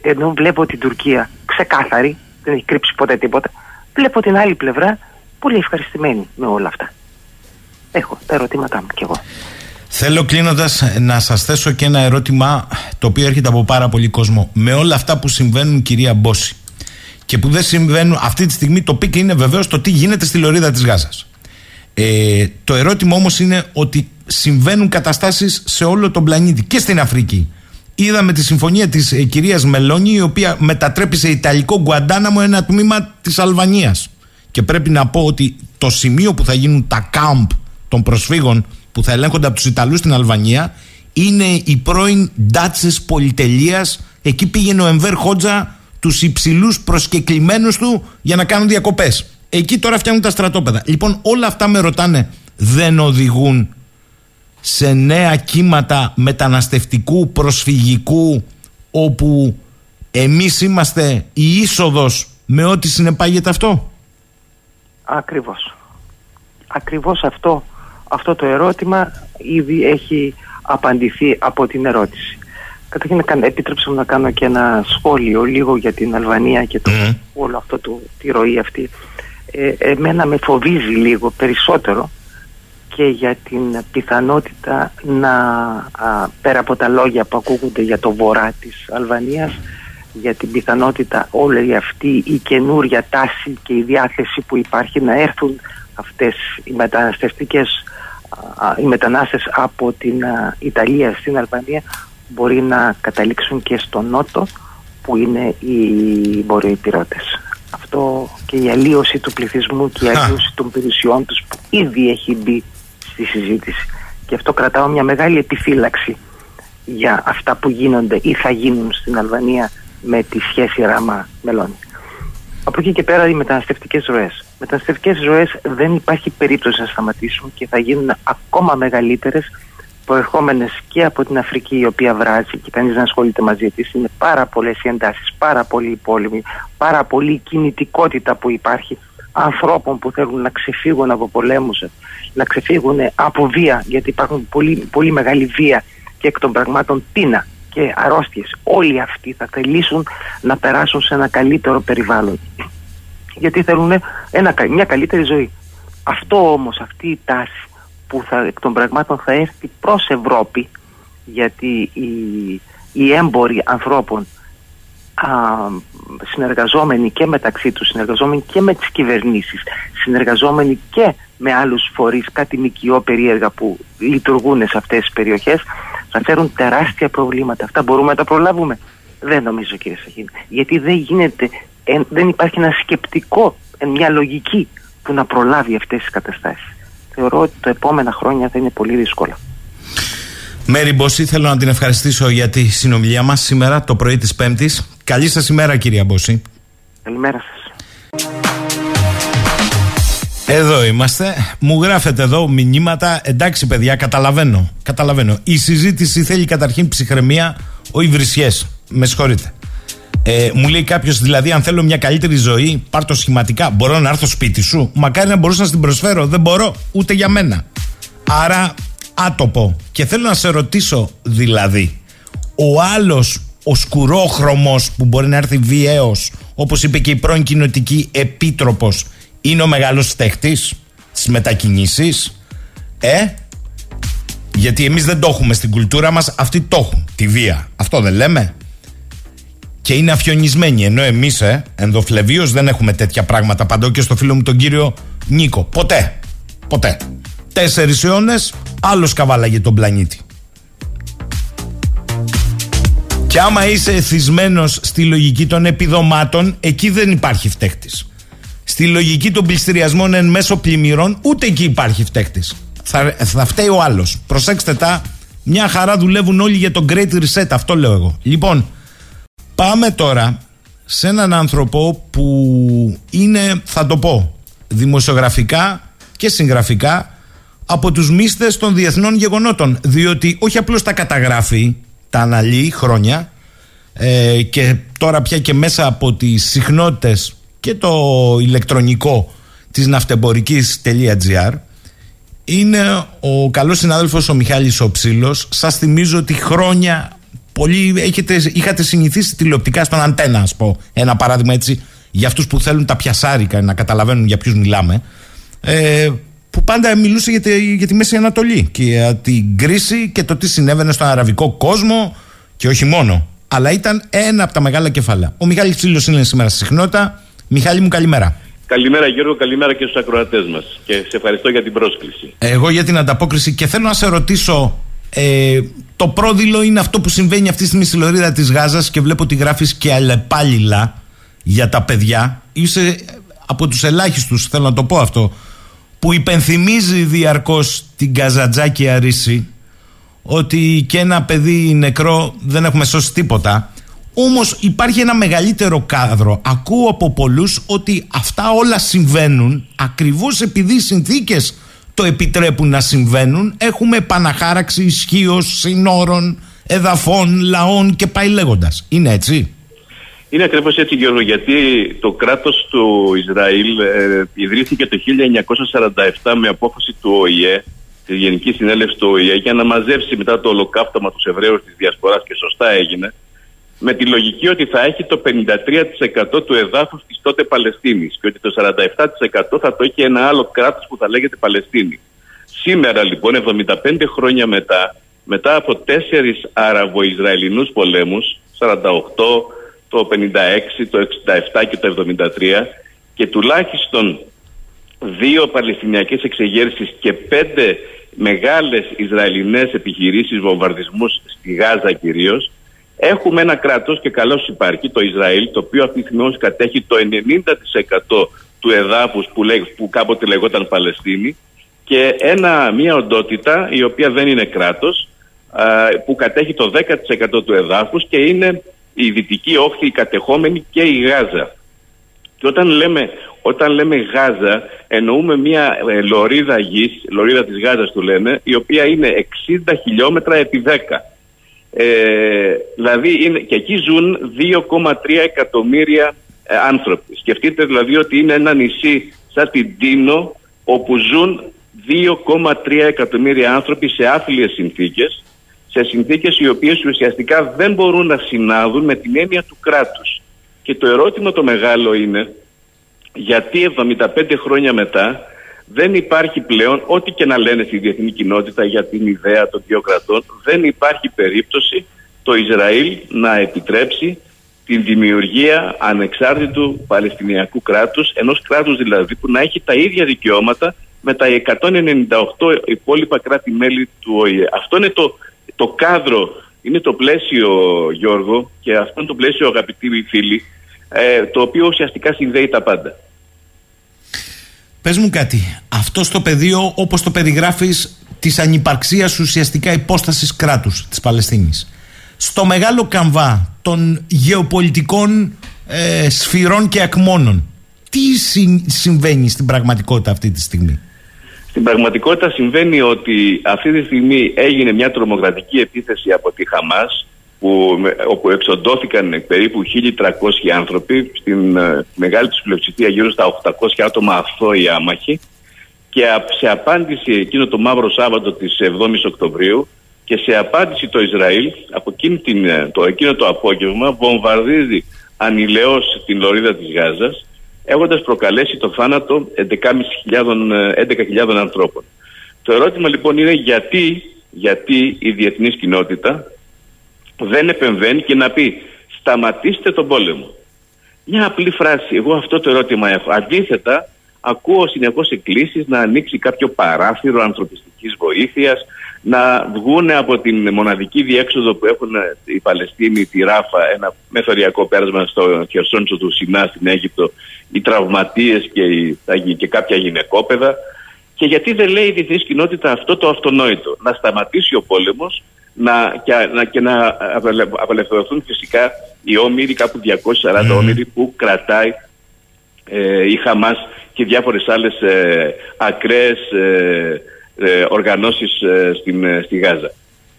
ενώ βλέπω την Τουρκία ξεκάθαρη, δεν έχει κρύψει ποτέ τίποτα, βλέπω την άλλη πλευρά πολύ ευχαριστημένη με όλα αυτά. Έχω τα ερωτήματά μου κι εγώ. Θέλω κλείνοντας να σας θέσω και ένα ερώτημα το οποίο έρχεται από πάρα πολύ κόσμο. Με όλα αυτά που συμβαίνουν, κυρία Μπόση, και που δεν συμβαίνουν αυτή τη στιγμή, το peak είναι βεβαίως το τι γίνεται στη λωρίδα της Γάζας. Ε, το ερώτημα όμως είναι ότι συμβαίνουν καταστάσεις σε όλο τον πλανήτη και στην Αφρική. Είδαμε τη συμφωνία της ε, κυρίας Μελώνη, η οποία μετατρέπει σε Ιταλικό Γκουαντάναμο ένα τμήμα της Αλβανίας. Και πρέπει να πω ότι το σημείο που θα γίνουν τα κάμπ των προσφύγων που θα ελέγχονται από τους Ιταλούς στην Αλβανία είναι οι πρώην ντάτσες πολυτελείας. Εκεί πήγαινε ο Εμβέρ Χότζα τους υψηλούς προσκεκλημένους του για να κάνουν διακοπές. Εκεί τώρα φτιάχνουν τα στρατόπεδα. Λοιπόν, όλα αυτά με ρωτάνε, δεν οδηγούν σε νέα κύματα μεταναστευτικού, προσφυγικού, όπου εμείς είμαστε η είσοδος με ό,τι συνεπάγεται αυτό; Ακριβώς. Ακριβώς αυτό, αυτό το ερώτημα ήδη έχει απαντηθεί από την ερώτηση. Καταρχήν να κάνω- επίτρεψα μου να κάνω και ένα σχόλιο λίγο για την Αλβανία και το, Μμμ. όλο αυτό το, τη ροή αυτή. Ε, εμένα με φοβίζει λίγο περισσότερο και για την πιθανότητα να, α, πέρα από τα λόγια που ακούγονται για το βορρά της Αλβανίας, για την πιθανότητα όλη αυτή η καινούρια τάση και η διάθεση που υπάρχει να έρθουν αυτές οι μεταναστευτικές α, οι μετανάστες από την α, Ιταλία στην Αλβανία μπορεί να καταλήξουν και στο νότο που είναι οι βορειοϊπηρώτες. Αυτό και η αλλίωση του πληθυσμού και η Χα. αλλίωση των περιουσιών τους που ήδη έχει μπει στη συζήτηση. Και αυτό κρατάω μια μεγάλη επιφύλαξη για αυτά που γίνονται ή θα γίνουν στην Αλβανία με τη σχέση ράμα μελώνη. Από εκεί και πέρα οι μεταναστευτικές ροές. Μεταναστευτικές ροές δεν υπάρχει περίπτωση να σταματήσουν και θα γίνουν ακόμα μεγαλύτερες προερχόμενες και από την Αφρική η οποία βράζει και κανείς δεν ασχολείται μαζί της. Είναι πάρα πολλές οι εντάσεις, πάρα πολλοί πόλεμοι, πάρα πολλή κινητικότητα που υπάρχει ανθρώπων που θέλουν να ξεφύγουν από πολέμους, να ξεφύγουν από βία, γιατί υπάρχουν πολύ, πολύ μεγάλη βία και εκ των πραγμάτων πείνα και αρρώστιες. Όλοι αυτοί θα θελήσουν να περάσουν σε ένα καλύτερο περιβάλλον. Γιατί θέλουν ένα, μια καλύτερη ζωή. Αυτό όμως, αυτή η τάση που θα, εκ των πραγμάτων θα έρθει προς Ευρώπη, γιατί οι, οι έμποροι ανθρώπων α, συνεργαζόμενοι και μεταξύ τους, συνεργαζόμενοι και με τις κυβερνήσεις, συνεργαζόμενοι και με άλλους φορείς, κάτι μικιό περίεργα που λειτουργούν σε αυτές τις περιοχές, θα φέρουν τεράστια προβλήματα. Αυτά μπορούμε να τα προλάβουμε. Δεν νομίζω κύριε Σαχίνη. Γιατί δεν γίνεται, ε, δεν υπάρχει ένα σκεπτικό, ε, μια λογική που να προλάβει αυτές τις καταστάσεις. Θεωρώ ότι τα επόμενα χρόνια θα είναι πολύ δύσκολα. Μέρη Μπόση, θέλω να την ευχαριστήσω για τη συνομιλία μας σήμερα το πρωί της Πέμπτης. Καλή σας ημέρα κυρία Μπόση. Καλημέρα σας. Εδώ είμαστε. Μου γράφετε εδώ μηνύματα. Εντάξει, παιδιά, καταλαβαίνω. Καταλαβαίνω. Η συζήτηση θέλει καταρχήν ψυχραιμία, όχι βρισιέ. Με συγχωρείτε. Ε, μου λέει κάποιος, δηλαδή, αν θέλω μια καλύτερη ζωή, πάρ το σχηματικά. Μπορώ να έρθω σπίτι σου; Μακάρι να μπορούσα να στην προσφέρω. Δεν μπορώ, ούτε για μένα. Άρα, άτοπο. Και θέλω να σε ρωτήσω, δηλαδή, ο άλλος, ο σκουρόχρωμος που μπορεί να έρθει βιαίω, όπως είπε και η πρώην κοινοτική επίτροπος, είναι ο μεγάλος στέχτης στι μετακινήσει. Ε, γιατί εμείς δεν το έχουμε στην κουλτούρα μας, αυτοί το έχουν, τη βία. Αυτό δεν λέμε. Και είναι αφιονισμένοι, ενώ εμείς ε, ενδοφλεβίως δεν έχουμε τέτοια πράγματα. Παντώ και στο φίλο μου τον κύριο Νίκο. Ποτέ. Ποτέ. Τέσσερις αιώνες, άλλος καβάλαγε τον πλανήτη. Και άμα είσαι εθισμένος στη λογική των επιδομάτων, εκεί δεν υπάρχει φταίχτης. Στη λογική των πληστηριασμών εν μέσω πλημμυρών, ούτε εκεί υπάρχει φταίχτης. Θα, θα φταίει ο άλλος. Προσέξτε τα, μια χαρά δουλεύουν όλοι για το Great Reset, αυτό λέω εγώ. Λοιπόν, πάμε τώρα σε έναν άνθρωπο που είναι, θα το πω, δημοσιογραφικά και συγγραφικά από τους μίστες των διεθνών γεγονότων. Διότι όχι απλώς τα καταγράφει, τα αναλύει χρόνια ε, και τώρα πια και μέσα από τις συχνότητες και το ηλεκτρονικό της ναυτεμπορικής.gr είναι ο καλός συνάδελφος ο Μιχάλης ο Ψήλος. Σας θυμίζω ότι χρόνια πολύ έχετε, είχατε συνηθίσει τηλεοπτικά στον αντένα, ας πω. Ένα παράδειγμα έτσι για αυτούς που θέλουν τα πιασάρικα να καταλαβαίνουν για ποιους μιλάμε. Ε, που πάντα μιλούσε για τη, για τη Μέση Ανατολή και για την κρίση και το τι συνέβαινε στον αραβικό κόσμο και όχι μόνο. Αλλά ήταν ένα από τα μεγάλα κεφάλαια. Ο Μιχάλης Ψήλος είναι σήμερα στη συχνότητα. Μιχάλη μου καλημέρα. Καλημέρα Γιώργο, καλημέρα και στους ακροατές μας και σε ευχαριστώ για την πρόσκληση. Εγώ για την ανταπόκριση και θέλω να σε ρωτήσω ε, το πρόδειλο είναι αυτό που συμβαίνει αυτή τη στιγμή στη Λωρίδα της Γάζας και βλέπω ότι γράφεις και αλλεπάλληλα για τα παιδιά. Είσαι από τους ελάχιστους, θέλω να το πω αυτό, που υπενθυμίζει διαρκώς την Καζατζάκη Αρίση ότι και ένα παιδί νεκρό δεν έχουμε σώσει τίποτα. Όμως υπάρχει ένα μεγαλύτερο κάδρο. Ακούω από πολλούς ότι αυτά όλα συμβαίνουν ακριβώς επειδή οι συνθήκες το επιτρέπουν να συμβαίνουν. Έχουμε επαναχάραξη ισχύω συνόρων, εδαφών, λαών και πάει λέγοντας. Είναι έτσι; Είναι ακριβώς έτσι Γιώργο γιατί το κράτος του Ισραήλ ε, ιδρύθηκε το 1947 με απόφαση του ΟΗΕ τη Γενική Συνέλευση του ΟΗΕ για να μαζεύσει μετά το ολοκαύτωμα τους Εβραίους της Διασποράς και σωστά έγινε με τη λογική ότι θα έχει το 53% του εδάφους της τότε Παλαιστίνης και ότι το 47% θα το έχει ένα άλλο κράτος που θα λέγεται Παλαιστίνη. Σήμερα λοιπόν 75 χρόνια μετά, μετά από τέσσερις Αραβο-Ισραηλινούς πολέμους, 48, το 56, το 67 και το 73 και τουλάχιστον δύο Παλαιστινιακές εξεγέρσεις και πέντε μεγάλες Ισραηλινές επιχειρήσεις βομβαρδισμούς στη Γάζα κυρίως έχουμε ένα κράτος και καλώς υπάρχει το Ισραήλ το οποίο αυτή τη στιγμή κατέχει το 90% του εδάφους που, λέ, που κάποτε λεγόταν Παλαιστίνη και ένα, μια οντότητα η οποία δεν είναι κράτος α, που κατέχει το 10% του εδάφους και είναι η δυτική όχθη, η κατεχόμενη και η Γάζα. Και όταν λέμε, όταν λέμε Γάζα εννοούμε μια ε, λωρίδα γης, λωρίδα της Γάζας του λέμε, η οποία είναι 60 χιλιόμετρα επί 10. Ε, δηλαδή είναι, και εκεί ζουν 2,3 εκατομμύρια ε, άνθρωποι. Σκεφτείτε δηλαδή ότι είναι ένα νησί σαν την Τίνο όπου ζουν 2,3 εκατομμύρια άνθρωποι σε άθλιες συνθήκες σε συνθήκες οι οποίες ουσιαστικά δεν μπορούν να συνάδουν με την έννοια του κράτους. Και το ερώτημα το μεγάλο είναι γιατί 75 χρόνια μετά δεν υπάρχει πλέον, ό,τι και να λένε στη διεθνή κοινότητα για την ιδέα των δύο κρατών, δεν υπάρχει περίπτωση το Ισραήλ να επιτρέψει την δημιουργία ανεξάρτητου Παλαιστινιακού κράτους, ενός κράτους δηλαδή που να έχει τα ίδια δικαιώματα με τα 198 υπόλοιπα κράτη-μέλη του ΟΗΕ. Αυτό είναι το, το κάδρο, είναι το πλαίσιο Γιώργο και αυτό είναι το πλαίσιο αγαπητοί φίλοι, ε, το οποίο ουσιαστικά συνδέει τα πάντα. Πες μου κάτι, αυτό στο πεδίο όπως το περιγράφεις της ανυπαρξίας ουσιαστικά υπόστασης κράτους της Παλαιστίνης στο μεγάλο καμβά των γεωπολιτικών ε, σφυρών και ακμόνων τι συμβαίνει στην πραγματικότητα αυτή τη στιγμή; Στην πραγματικότητα συμβαίνει ότι αυτή τη στιγμή έγινε μια τρομοκρατική επίθεση από τη Χαμάς που, όπου εξοντώθηκαν περίπου 1.300 άνθρωποι στην ε, μεγάλη τους πλειοψηφία γύρω στα 800 άτομα αθώοι άμαχοι. Και σε απάντηση εκείνο το μαύρο Σάββατο της 7ης Οκτωβρίου και σε απάντηση το Ισραήλ από εκείνη την, ε, το, εκείνο το απόγευμα βομβαρδίζει ανηλαιώς την λωρίδα της Γάζας έχοντας προκαλέσει το θάνατο 11.000 11 ανθρώπων. Το ερώτημα λοιπόν είναι γιατί, γιατί η διεθνής κοινότητα δεν επεμβαίνει και να πει σταματήστε τον πόλεμο. Μια απλή φράση, εγώ αυτό το ερώτημα έχω. Αντίθετα, ακούω συνεχώς εκκλήσεις να ανοίξει κάποιο παράθυρο ανθρωπιστικής βοήθειας, να βγουν από την μοναδική διέξοδο που έχουν οι Παλαιστίνοι, τη Ράφα, ένα μεθοριακό πέρασμα στο χερσόνησο του Σινά στην Αίγυπτο, οι τραυματίες και, οι, και κάποια γυναικόπαιδα. Και γιατί δεν λέει η διεθνής κοινότητα αυτό το αυτονόητο, να σταματήσει ο πόλεμος να, και, να, και να απελευθερωθούν φυσικά οι όμοιροι, κάπου 240 mm. όμοιροι που κρατάει ε, η Χαμάς και διάφορες άλλες ε, ακραίες ε, ε, οργανώσεις ε, στην, ε, στη Γάζα.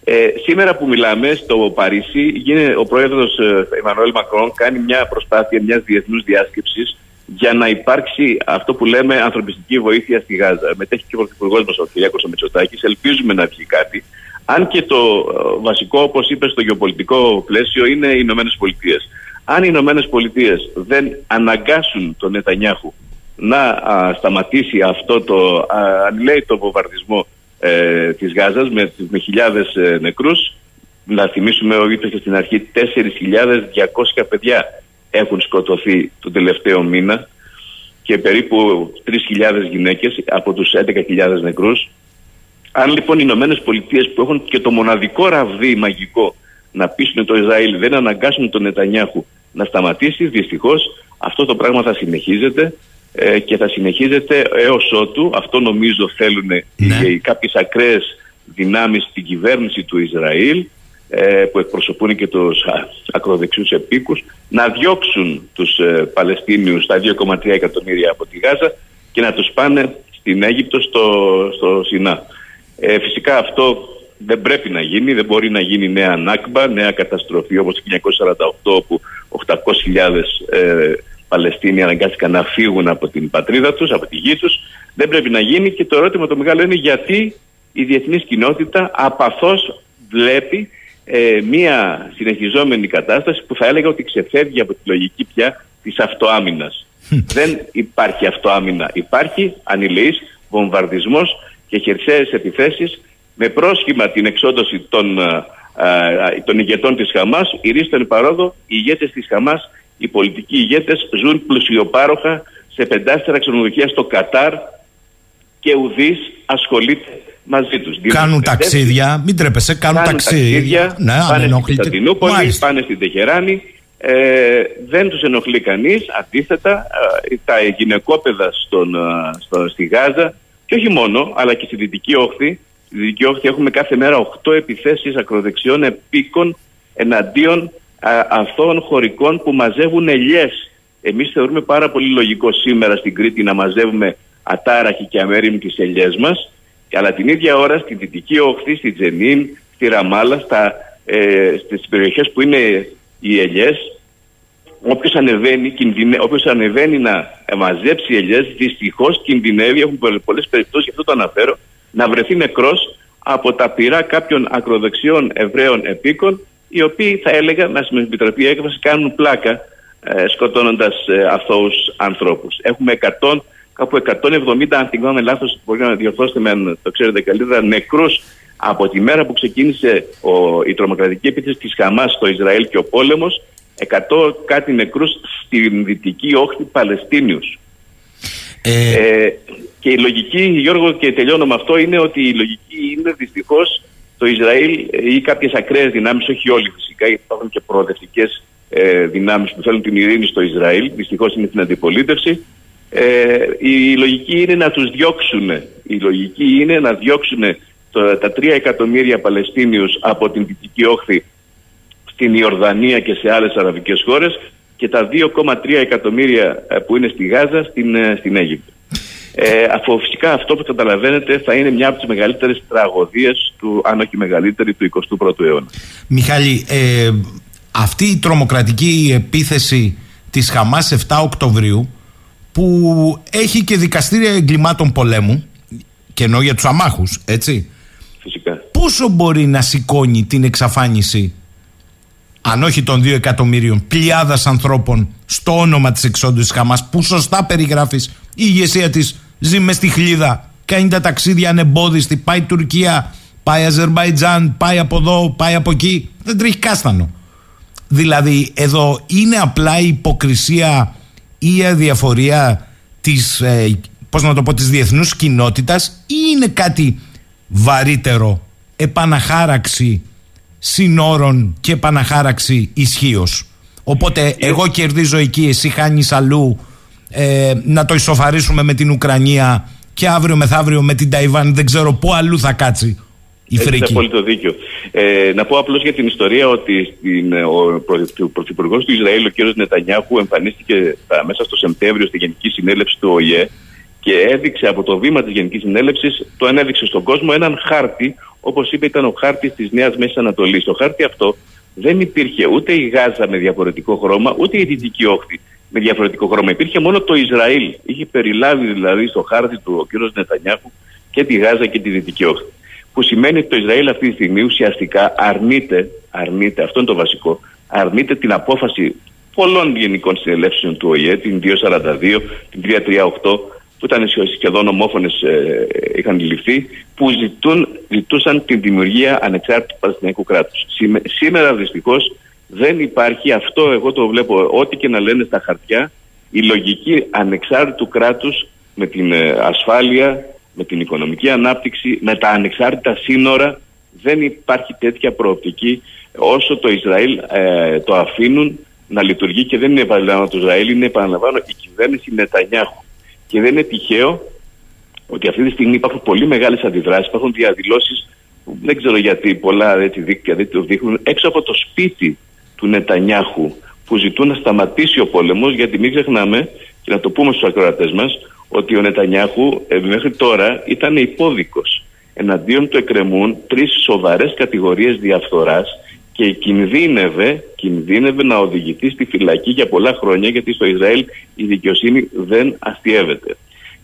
Ε, σήμερα που μιλάμε στο Παρίσι, γίνει, ο πρόεδρος Εμμανουέλ Μακρόν κάνει μια προσπάθεια μιας διεθνούς διάσκεψης για να υπάρξει αυτό που λέμε ανθρωπιστική βοήθεια στη Γάζα. Μετέχει και ο Πρωθυπουργός μας, ο κ. Μητσοτάκη. Ελπίζουμε να βγει κάτι. Αν και το βασικό, όπως είπες, στο γεωπολιτικό πλαίσιο είναι οι Ηνωμένες Πολιτείες. Αν οι Ηνωμένες Πολιτείες δεν αναγκάσουν τον Νετανιάχου να σταματήσει αυτό το ανηλέητο βομβαρδισμό ε, της Γάζας με, με χιλιάδες ε, νεκρούς. Να θυμίσουμε ότι είπε στην αρχή 4.200 παιδιά έχουν σκοτωθεί τον τελευταίο μήνα και περίπου 3.000 γυναίκες από τους 11.000 νεκρούς. Αν λοιπόν οι Ηνωμένες Πολιτείες που έχουν και το μοναδικό ραβδί μαγικό να πείσουν το Ισραήλ δεν αναγκάσουν τον Νετανιάχου να σταματήσει δυστυχώς αυτό το πράγμα θα συνεχίζεται ε, και θα συνεχίζεται έως ότου, αυτό νομίζω θέλουν ναι. οι, κάποιες ακραίες δυνάμεις στην κυβέρνηση του Ισραήλ ε, που εκπροσωπούν και τους ακροδεξιούς επίκους να διώξουν τους ε, Παλαιστίνιους τα 2,3 εκατομμύρια από τη Γάζα και να τους πάνε στην Αίγυπτο στο, στο Σινά. Ε, φυσικά αυτό δεν πρέπει να γίνει, δεν μπορεί να γίνει νέα Νάκμπα, νέα καταστροφή όπως το 1948 όπου 800.000 ε, Παλαιστίνοι αναγκάστηκαν να φύγουν από την πατρίδα τους, από τη γη τους. Δεν πρέπει να γίνει και το ερώτημα το μεγάλο είναι γιατί η διεθνής κοινότητα απαθώς βλέπει ε, μια συνεχιζόμενη κατάσταση που θα έλεγα ότι ξεφεύγει από τη λογική πια της αυτοάμυνας. Δεν υπάρχει αυτοάμυνα. Υπάρχει ανηλεής βομβαρδισμός και χερσαίες επιθέσεις με πρόσχημα την εξόντωση των, α, α, των ηγετών της Χαμάς, ηρίστον παρόδο, οι ηγέτες της Χαμάς, οι πολιτικοί ηγέτες ζουν πλουσιοπάροχα σε πεντάστερα ξενοδοχεία στο Κατάρ και ουδής ασχολείται μαζί τους. Κάνουν ταξίδια, μην τρέπεσαι, κάνουν, Κάνουν ταξίδια. ταξίδια, Ναι, αν πάνε στην ενοχλείται. Κωνσταντινούπολη, Μάλιστα. πάνε στην Τεχεράνη. Ε, δεν τους ενοχλεί κανείς. Αντίθετα, ε, τα γυναικόπαιδα στον, ε, στο, στη Γάζα και όχι μόνο, αλλά και στη Δυτική Όχθη. Στη Δυτική Όχθη έχουμε κάθε μέρα 8 επιθέσεις ακροδεξιών επίκων εναντίον α, αθώων χωρικών που μαζεύουν ελιές. Εμείς θεωρούμε πάρα πολύ λογικό σήμερα στην Κρήτη να μαζεύουμε ατάραχοι και αμέριμοι τις ελιές μας αλλά την ίδια ώρα στη Δυτική Όχθη, στη Τζενίν, στη Ραμάλα, στα, ε, στις περιοχές που είναι οι ελιές, όποιος ανεβαίνει, κινδυνε, όποιος ανεβαίνει να μαζέψει ελιές, δυστυχώς κινδυνεύει, έχουν πολλ- πολλές περιπτώσεις, γι' αυτό το αναφέρω, να βρεθεί νεκρός από τα πυρά κάποιων ακροδεξιών Εβραίων επίκων, οι οποίοι θα έλεγα, να με επιτροπή έκφραση, κάνουν πλάκα ε, σκοτώνοντας ε, αθώους ανθρώπους. Έχουμε 100, κάπου 170, αν θυμάμαι λάθος, μπορεί να διορθώσετε με αν το ξέρετε καλύτερα, νεκρούς από τη μέρα που ξεκίνησε ο, η τρομοκρατική επίθεση της Χαμάς στο Ισραήλ και ο πόλεμος, 100 κάτι νεκρούς στην δυτική όχθη Παλαιστίνιους. Ε, Ε, και η λογική, Γιώργο, και τελειώνω με αυτό, είναι ότι η λογική είναι δυστυχώς το Ισραήλ ε, ή κάποιες ακραίες δυνάμεις, όχι όλοι φυσικά, γιατί υπάρχουν και προοδευτικές ε, δυνάμεις που θέλουν την ειρήνη στο Ισραήλ, δυστυχώς είναι στην αντιπολίτευση. Ε, η λογική είναι να τους διώξουν. Η λογική είναι να διώξουν το, τα 3 εκατομμύρια Παλαιστίνιους από την Δυτική Όχθη στην Ιορδανία και σε άλλες αραβικές χώρες και τα 2,3 εκατομμύρια ε, που είναι στη Γάζα στην, ε, στην Αίγυπτο. Ε, αφού φυσικά αυτό που καταλαβαίνετε θα είναι μια από τις μεγαλύτερες τραγωδίες του, αν όχι μεγαλύτερη, του 21ου αιώνα. Μιχάλη, ε, αυτή η τρομοκρατική επίθεση της Χαμάς 7 Οκτωβρίου που έχει και δικαστήρια εγκλημάτων πολέμου και εννοώ για τους αμάχους, έτσι. Φυσικά. Πόσο μπορεί να σηκώνει την εξαφάνιση αν όχι των 2 εκατομμύριων πλειάδας ανθρώπων στο όνομα της εξόντου της Χαμάς που σωστά περιγράφεις η ηγεσία της ζει μες στη χλίδα. Κάνει τα ταξίδια ανεμπόδιστη. Πάει Τουρκία, πάει Αζερβαϊτζάν πάει από εδώ, πάει από εκεί. Δεν τρίχει κάστανο. Δηλαδή εδώ είναι απλά η υποκρισία ή η αδιαφορία της, ε, πώς να το πω, της διεθνούς κοινότητας ή είναι κάτι βαρύτερο επαναχάραξη συνόρων και επαναχάραξη ισχύως. Οπότε εγώ κερδίζω εκεί, εσύ χάνεις αλλού ε, να το ισοφαρίσουμε με την Ουκρανία και αύριο μεθαύριο με την Ταϊβάν δεν ξέρω πού αλλού θα κάτσει η Έχετε φρίκη. απόλυτο δίκιο. Ε, να πω απλώς για την ιστορία ότι στην, ε, ο πρω- πρωθυπουργός του Ισραήλ, ο κ. Νετανιάχου, εμφανίστηκε τα- μέσα στο Σεπτέμβριο στη Γενική Συνέλευση του ΟΗΕ και έδειξε από το βήμα της Γενικής Συνέλευσης, το ανέδειξε στον κόσμο έναν χάρτη, όπως είπε, ήταν ο χάρτης της Νέας Μέσης Ανατολής. Στο χάρτη αυτό δεν υπήρχε ούτε η Γάζα με διαφορετικό χρώμα, ούτε η Δυτική Όχθη με διαφορετικό χρώμα. Υπήρχε μόνο το Ισραήλ. Είχε περιλάβει δηλαδή στο χάρτη του ο κ. Νετανιάχου και τη Γάζα και τη Δυτική Όχθη. Που σημαίνει ότι το Ισραήλ αυτή τη στιγμή ουσιαστικά αρνείται, αρνείται, αυτό είναι το βασικό, αρνείται την απόφαση πολλών γενικών συνελεύσεων του ΟΗΕ, την 242, την 338, που ήταν σχεδόν ομόφωνες είχαν ληφθεί, που ζητούν, ζητούσαν την δημιουργία ανεξάρτητου Παλαιστινιακού κράτους. Σήμερα δυστυχώς δεν υπάρχει αυτό, εγώ το βλέπω, ό,τι και να λένε στα χαρτιά, η λογική ανεξάρτητου κράτους με την ε, ασφάλεια, με την οικονομική ανάπτυξη, με τα ανεξάρτητα σύνορα, δεν υπάρχει τέτοια προοπτική όσο το Ισραήλ ε, το αφήνουν να λειτουργεί και δεν είναι επαναλαμβάνω το Ισραήλ, είναι επαναλαμβάνω η κυβέρνηση Νετανιάχου. Και δεν είναι τυχαίο ότι αυτή τη στιγμή υπάρχουν πολύ μεγάλες αντιδράσεις, υπάρχουν διαδηλώσεις που δεν ξέρω γιατί πολλά έτσι δίκτυα δεν το δείχνουν έξω από το σπίτι του Νετανιάχου που ζητούν να σταματήσει ο πόλεμος, γιατί μην ξεχνάμε και να το πούμε στους ακροατές μας ότι ο Νετανιάχου ε, μέχρι τώρα ήταν υπόδικος. Εναντίον του εκκρεμούν τρεις σοβαρές κατηγορίες διαφθοράς και κινδύνευε, κινδύνευε να οδηγηθεί στη φυλακή για πολλά χρόνια γιατί στο Ισραήλ η δικαιοσύνη δεν αστείευεται.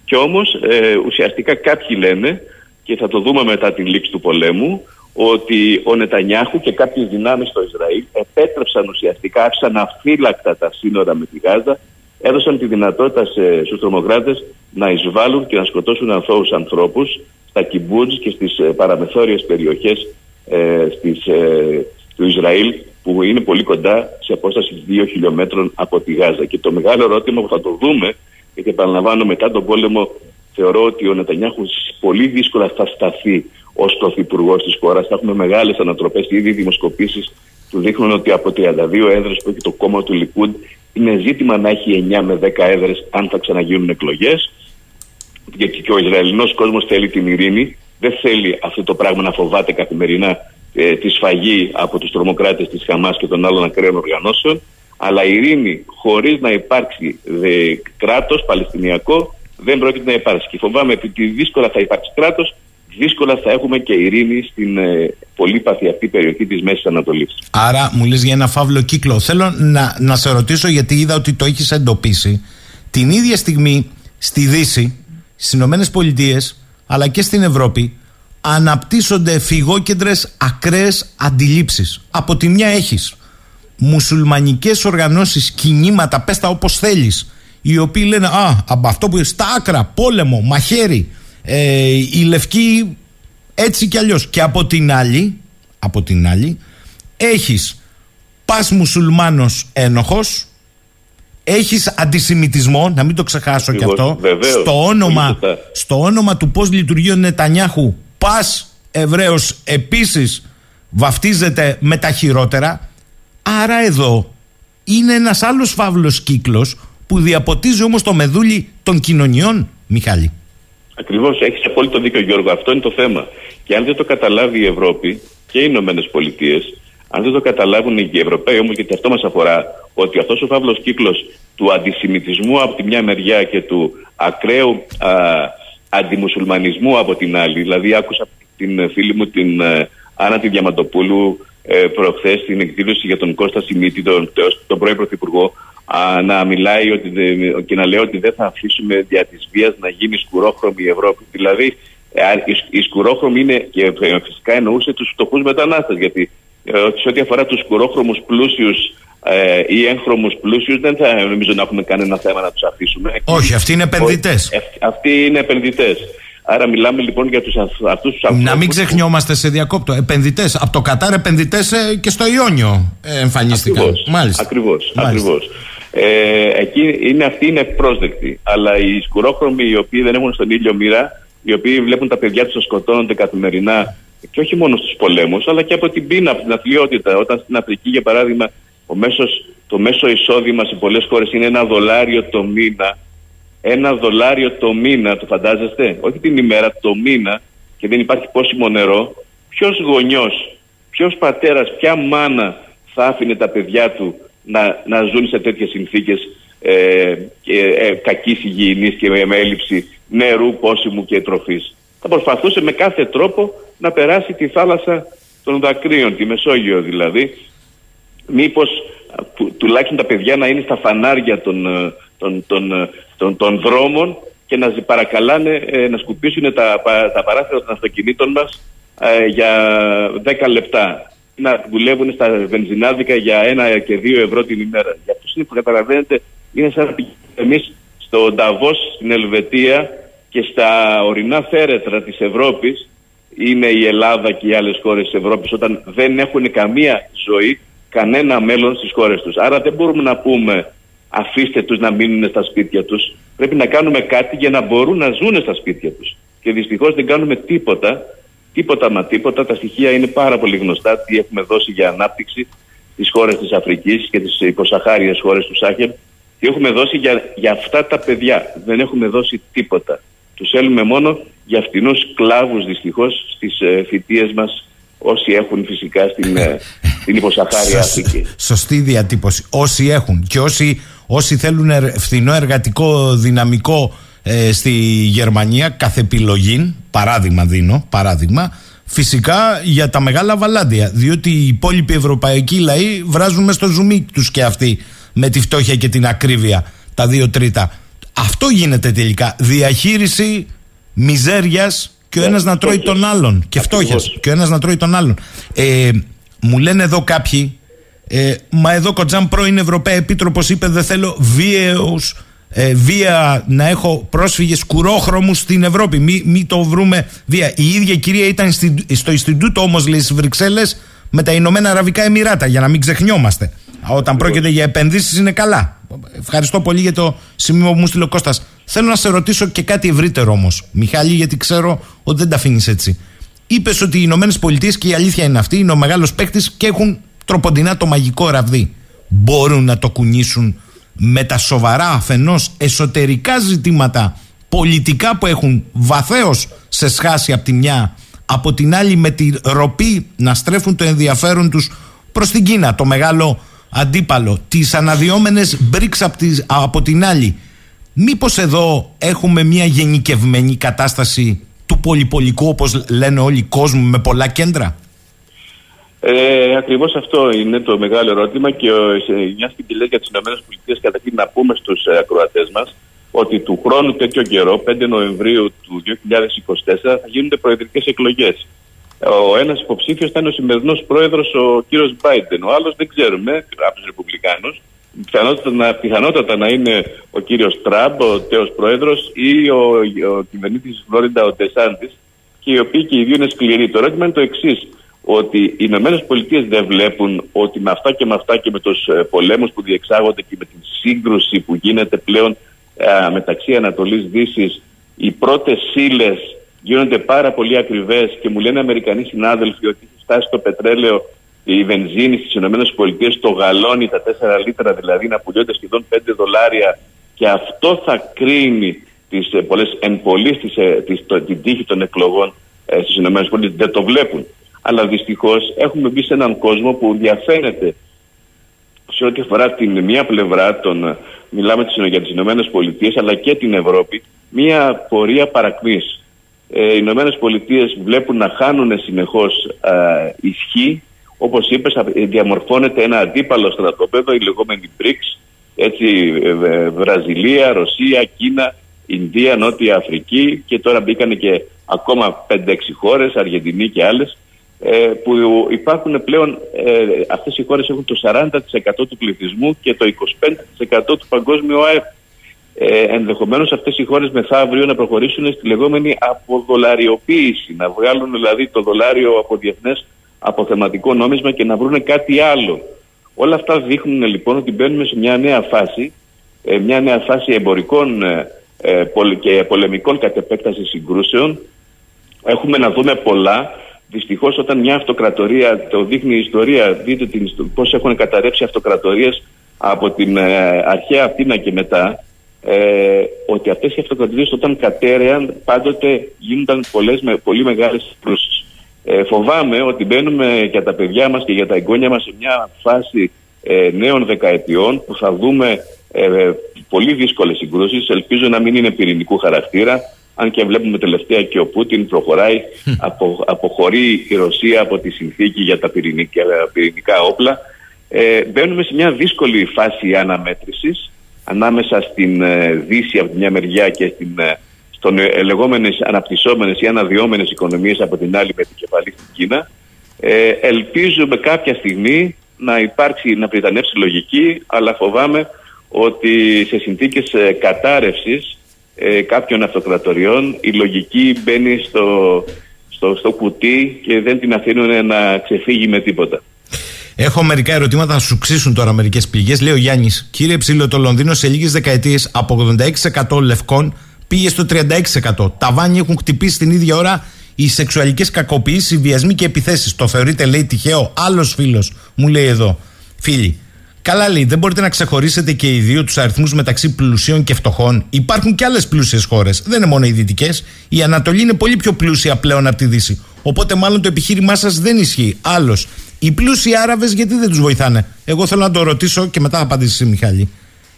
Και όμως ε, ουσιαστικά κάποιοι λένε και θα το δούμε μετά την λήξη του πολέμου ότι ο Νετανιάχου και κάποιες δυνάμεις στο Ισραήλ επέτρεψαν ουσιαστικά, άφησαν αφύλακτα τα σύνορα με τη Γάζα έδωσαν τη δυνατότητα σε, στους τρομοκράτες να εισβάλλουν και να σκοτώσουν αθώους ανθρώπους στα κυμπούτζ και στις ε, παραμεθόριες περιοχές ε, στις, ε, του Ισραήλ που είναι πολύ κοντά σε απόσταση 2 χιλιόμετρων από τη Γάζα. Και το μεγάλο ερώτημα που θα το δούμε, γιατί επαναλαμβάνω μετά τον πόλεμο θεωρώ ότι ο Νετανιάχους πολύ δύσκολα θα σταθεί ως πρωθυπουργός της χώρας. Θα έχουμε μεγάλες ανατροπές. Ήδη οι δημοσκοπήσεις του δείχνουν ότι από 32 έδρες που έχει το κόμμα του Λικούντ είναι ζήτημα να έχει 9 με 10 έδρες αν θα ξαναγίνουν εκλογές. Γιατί και ο Ισραηλινός κόσμος θέλει την ειρήνη. Δεν θέλει αυτό το πράγμα να φοβάται καθημερινά ε, τη σφαγή από τους τρομοκράτες της Χαμάς και των άλλων ακραίων οργανώσεων. Αλλά η ειρήνη χωρίς να υπάρξει ε, κράτος Παλαιστινιακό δεν πρόκειται να υπάρξει. Και φοβάμαι ότι δύσκολα θα υπάρξει κράτος, δύσκολα θα έχουμε και ειρήνη στην ε, πολύπαθη αυτή περιοχή της Μέσης Ανατολής. Άρα μου λες για ένα φαύλο κύκλο. Θέλω να, να σε ρωτήσω γιατί είδα ότι το έχεις εντοπίσει. Την ίδια στιγμή στη Δύση, στις Ηνωμένες Πολιτείες, αλλά και στην Ευρώπη, αναπτύσσονται φυγόκεντρες ακραίες αντιλήψεις. Από τη μια έχεις μουσουλμανικές οργανώσεις, κινήματα, πες τα όπως θέλεις, οι οποίοι λένε «Α, από αυτό που είναι στα άκρα, πόλεμο, μαχαίρι, ε, η λευκή έτσι κι αλλιώς». Και από την άλλη, από την άλλη, έχεις πας μουσουλμάνος ένοχος, έχεις αντισημιτισμό, να μην το ξεχάσω κι Ακριβώς, αυτό, βεβαίως, στο όνομα, πολύ σωστά. στο όνομα του πώς λειτουργεί ο Νετανιάχου, πας Εβραίος επίσης βαφτίζεται με τα χειρότερα. Άρα εδώ είναι ένας άλλος φαύλος κύκλος που διαποτίζει όμως το μεδούλι των κοινωνιών, Μιχάλη. Ακριβώς, έχεις απόλυτο δίκιο, Γιώργο. Αυτό είναι το θέμα. Και αν δεν το καταλάβει η Ευρώπη και οι Ηνωμένες Πολιτείες, αν δεν το καταλάβουν οι Ευρωπαίοι όμως, γιατί αυτό μας αφορά, ότι αυτός ο φαύλος κύκλος του αντισημιτισμού από τη μια μεριά και του ακραίου α, αντιμουσουλμανισμού από την άλλη. Δηλαδή, άκουσα την ε, φίλη μου την ε, Άννα τη Διαμαντοπούλου ε, προχθές στην εκδήλωση για τον Κώστα Σιμίτη, τον, τον πρώην Πρωθυπουργό, α, να μιλάει ότι δεν- και να λέει ότι δεν θα αφήσουμε δια της βίας να γίνει σκουρόχρωμη η Ευρώπη. Δηλαδή, ε, α, η, η σκουρόχρωμη είναι και ε, φυσικά εννοούσε τους φτωχούς μετανάστες, γιατί ε, σε ό,τι αφορά τους σκουρόχρωμους πλούσιους ε, ή έγχρωμους πλούσιους δεν θα νομίζω να έχουμε κανένα θέμα να τους αφήσουμε. Όχι, αυτοί είναι επενδυτές. Ε, αυτοί είναι επενδυτές. Άρα μιλάμε λοιπόν για τους, αυ- αυτούς τους Να μην ανθρώπους ξεχνιόμαστε σε διακόπτω. Επενδυτές. Από το Κατάρ επενδυτές και στο Ιόνιο ε, εμφανίστηκαν. Ακριβώς, Μάλιστα. Ακριβώς, Μάλιστα. ακριβώς. Ε, εκεί είναι, αυτοί είναι πρόσδεκτοι. Αλλά οι σκουρόχρωμοι οι οποίοι δεν έχουν στον ήλιο μοίρα, οι οποίοι βλέπουν τα παιδιά τους να σκοτώνονται καθημερινά και όχι μόνο στους πολέμους, αλλά και από την πείνα, από την αθλειότητα. Όταν στην Αφρική, για παράδειγμα, ο μέσος, το μέσο εισόδημα σε πολλές χώρες είναι ένα δολάριο το μήνα. Ένα δολάριο το μήνα, το φαντάζεστε; Όχι την ημέρα, το μήνα και δεν υπάρχει πόσιμο νερό. Ποιος γονιός, ποιος πατέρας, ποια μάνα θα άφηνε τα παιδιά του να, να ζουν σε τέτοιες συνθήκες ε, και, ε, κακής υγιεινής και με, με έλλειψη νερού, πόσιμου και τροφής; Θα προσπαθούσε με κάθε τρόπο να περάσει τη θάλασσα των δακρύων, τη Μεσόγειο δηλαδή, μήπως α, του- τουλάχιστον τα παιδιά να είναι στα φανάρια των, ε, των, των, ε, των, των δρόμων και να ζη- παρακαλάνε ε, να σκουπίσουν τα, πα- τα παράθυρα των αυτοκινήτων μας ε, για 10 λεπτά. Να δουλεύουν στα βενζινάδικα για ένα και δύο ευρώ την ημέρα. Για αυτούς είναι που καταλαβαίνετε, είναι σαν να πηγαίνουμε εμείς στο Νταβός στην Ελβετία και στα ορεινά θέρετρα της Ευρώπης είναι η Ελλάδα και οι άλλες χώρες της Ευρώπης όταν δεν έχουν καμία ζωή, κανένα μέλλον στις χώρες τους. Άρα δεν μπορούμε να πούμε αφήστε τους να μείνουν στα σπίτια τους. Πρέπει να κάνουμε κάτι για να μπορούν να ζουν στα σπίτια τους. Και δυστυχώς δεν κάνουμε τίποτα, τίποτα μα τίποτα. Τα στοιχεία είναι πάρα πολύ γνωστά τι έχουμε δώσει για ανάπτυξη στις χώρες της Αφρικής και τις υποσαχάριες χώρες του Σάχελ. Τι έχουμε δώσει για, για αυτά τα παιδιά. Δεν έχουμε δώσει τίποτα. Τους θέλουμε μόνο για φτηνούς κλάβου δυστυχώς στις ε, θητείε μας, όσοι έχουν φυσικά στην, ε, στην υποσαχάρια Σωσ- Αφρική. Σωστή διατύπωση. Όσοι έχουν και όσοι, όσοι θέλουν ερ- φθηνό εργατικό δυναμικό ε, στη Γερμανία, καθ' επιλογή, παράδειγμα δίνω, παράδειγμα, φυσικά για τα μεγάλα βαλάντια. Διότι οι υπόλοιποι ευρωπαϊκοί λαοί βράζουν μες στο ζουμί τους και αυτοί με τη φτώχεια και την ακρίβεια, τα δύο τρίτα. Αυτό γίνεται τελικά. Διαχείριση μιζέριας και ο Ναι, ένας να τρώει φτώχειας. τον άλλον. Και φτώχειας. Ακριβώς. Και ο ένας να τρώει τον άλλον. Ε, μου λένε εδώ κάποιοι, ε, μα εδώ Κοτζάν πρώην Ευρωπαία Επίτροπος είπε δεν θέλω βίαιους ε, βία να έχω πρόσφυγες κουρόχρωμους στην Ευρώπη. Μην μη το βρούμε βία. Η ίδια κυρία ήταν στη, στο Ινστιτούτο όμως λέει στις Βρυξέλλες με τα Ηνωμένα Αραβικά Εμμυράτα για να μην ξεχνιόμαστε. Όταν πρόκειται για επενδύσεις είναι καλά. Ευχαριστώ πολύ για το σημείο που μου στείλε ο Κώστας. Θέλω να σε ρωτήσω και κάτι ευρύτερο όμως, Μιχάλη, γιατί ξέρω ότι δεν τα αφήνεις έτσι. Είπες ότι οι Ηνωμένες Πολιτείες και η αλήθεια είναι αυτή, είναι ο μεγάλος παίκτης και έχουν τροποντινά το μαγικό ραβδί. Μπορούν να το κουνήσουν με τα σοβαρά αφενός εσωτερικά ζητήματα πολιτικά που έχουν βαθέως σε σχάση από τη μια, από την άλλη με τη ροπή να στρέφουν το ενδιαφέρον τους προς την Κίνα, το μεγάλο αντίπαλο, τις αναδυόμενες BRICS από, από την άλλη. Μήπως εδώ έχουμε μια γενικευμένη κατάσταση του πολυπολικού όπως λένε όλοι κόσμου με πολλά κέντρα; Ε, Ακριβώς αυτό είναι το μεγάλο ερώτημα και μιας και τη για τις ΗΠΑ, καταρχήν να πούμε στους ε, ακροατές μας ότι του χρόνου τέτοιο καιρό, 5 Νοεμβρίου του 2024, θα γίνονται προεδρικές εκλογές. Ο ένας υποψήφιος ήταν ο σημερινός πρόεδρος, ο κύριος Μπάιντεν. Ο άλλος δεν ξέρουμε, από τους Ρεπουμπλικάνους. Πιθανότατα, πιθανότατα να είναι ο κύριος Τραμπ, ο τέος πρόεδρος, ή ο, ο κυβερνήτης τη Φλόριντα, ο Ντεσάντης, και οι οποίοι και οι δύο είναι σκληροί. Το ερώτημα είναι το εξής ότι οι Ηνωμένες Πολιτείες δεν βλέπουν ότι με αυτά και με αυτά και με τους ε, πολέμους που διεξάγονται και με τη σύγκρουση που γίνεται πλέον ε, μεταξύ Ανατολή Δύση, οι πρώτες σύλλες γίνονται πάρα πολύ ακριβές και μου λένε Αμερικανοί συνάδελφοι ότι έχει φτάσει το πετρέλαιο, η βενζίνη στις ΗΠΑ, το γαλόνι, τα 4 λίτρα δηλαδή να πουλιώνται σχεδόν 5 δολάρια και αυτό θα κρίνει τις ε, πολλές εν την τύχη των εκλογών ε, στις ΗΠΑ. Δεν το βλέπουν αλλά δυστυχώς έχουμε μπει σε έναν κόσμο που διαφαίνεται σε ό,τι αφορά την μία πλευρά των, μιλάμε για τις Ηνωμένες Πολιτείες, αλλά και την Ευρώπη, μία πορεία παρακμής. Ε, οι Ηνωμένες Πολιτείες βλέπουν να χάνουν συνεχώς ισχύ. Όπως είπες, διαμορφώνεται ένα αντίπαλο στρατόπεδο, η λεγόμενη BRICS, έτσι, ε, Βραζιλία, Ρωσία, Κίνα, Ινδία, Νότια Αφρική και τώρα μπήκαν και ακόμα 5-6 χώρες, Αργεντινή και άλλες ε, που υπάρχουν πλέον, ε, αυτές οι χώρες έχουν το 40% του πληθυσμού και το 25% του παγκόσμιου ΑΕΠ. Ε, ενδεχομένως αυτές οι χώρες μεθαύριο να προχωρήσουν στη λεγόμενη αποδολαριοποίηση, να βγάλουν δηλαδή το δολάριο από διεθνές αποθεματικό νόμισμα και να βρουν κάτι άλλο. Όλα αυτά δείχνουν λοιπόν ότι μπαίνουμε σε μια νέα φάση, ε, μια νέα φάση εμπορικών ε, ε και πολεμικών κατ' επέκταση συγκρούσεων. Έχουμε να δούμε πολλά Δυστυχώς, όταν μια αυτοκρατορία, το δείχνει η ιστορία, δείτε πώς έχουν καταρρεύσει αυτοκρατορίες από την ε, αρχαία Αθήνα και μετά, ε, ότι αυτές οι αυτοκρατορίες όταν κατέρεαν πάντοτε γίνονταν πολλές, με, πολύ μεγάλες συγκρούσει. Ε, φοβάμαι ότι μπαίνουμε για τα παιδιά μας και για τα εγγόνια μας σε μια φάση ε, νέων δεκαετιών που θα δούμε ε, πολύ δύσκολες συγκρούσεις. Ελπίζω να μην είναι πυρηνικού χαρακτήρα αν και βλέπουμε τελευταία και ο Πούτιν προχωράει, απο, αποχωρεί η Ρωσία από τη συνθήκη για τα πυρηνικά, πυρηνικά όπλα. Ε, μπαίνουμε σε μια δύσκολη φάση αναμέτρησης ανάμεσα στην ε, Δύση από τη μια μεριά και στην, ε, στον ε, λεγόμενες αναπτυσσόμενες ή αναδυόμενες οικονομίες από την άλλη με την κεφαλή στην Κίνα. Ε, ελπίζουμε κάποια στιγμή να υπάρξει, να πριτανεύσει λογική, αλλά φοβάμαι ότι σε συνθήκες ε, κατάρρευσης ε, κάποιων αυτοκρατοριών η λογική μπαίνει στο, στο, στο κουτί και δεν την αφήνουν να ξεφύγει με τίποτα. Έχω μερικά ερωτήματα να σου ξύσουν τώρα μερικές πηγέ. Λέει ο Γιάννης, κύριε Ψήλο, το Λονδίνο σε λίγες δεκαετίες από 86% λευκών πήγε στο 36%. Τα βάνια έχουν χτυπήσει την ίδια ώρα οι σεξουαλικές κακοποιήσεις, οι βιασμοί και επιθέσεις. Το θεωρείτε, λέει, τυχαίο; Άλλος φίλος μου λέει εδώ, φίλοι, Καλά λέει, δεν μπορείτε να ξεχωρίσετε και οι δύο τους αριθμούς μεταξύ πλουσίων και φτωχών. Υπάρχουν και άλλες πλούσιες χώρες. Δεν είναι μόνο οι δυτικές. Η Ανατολή είναι πολύ πιο πλούσια πλέον από τη Δύση. Οπότε μάλλον το επιχείρημά σας δεν ισχύει. Άλλος, οι πλούσιοι Άραβες γιατί δεν τους βοηθάνε; Εγώ θέλω να το ρωτήσω και μετά θα απαντήσει εσύ, Μιχάλη.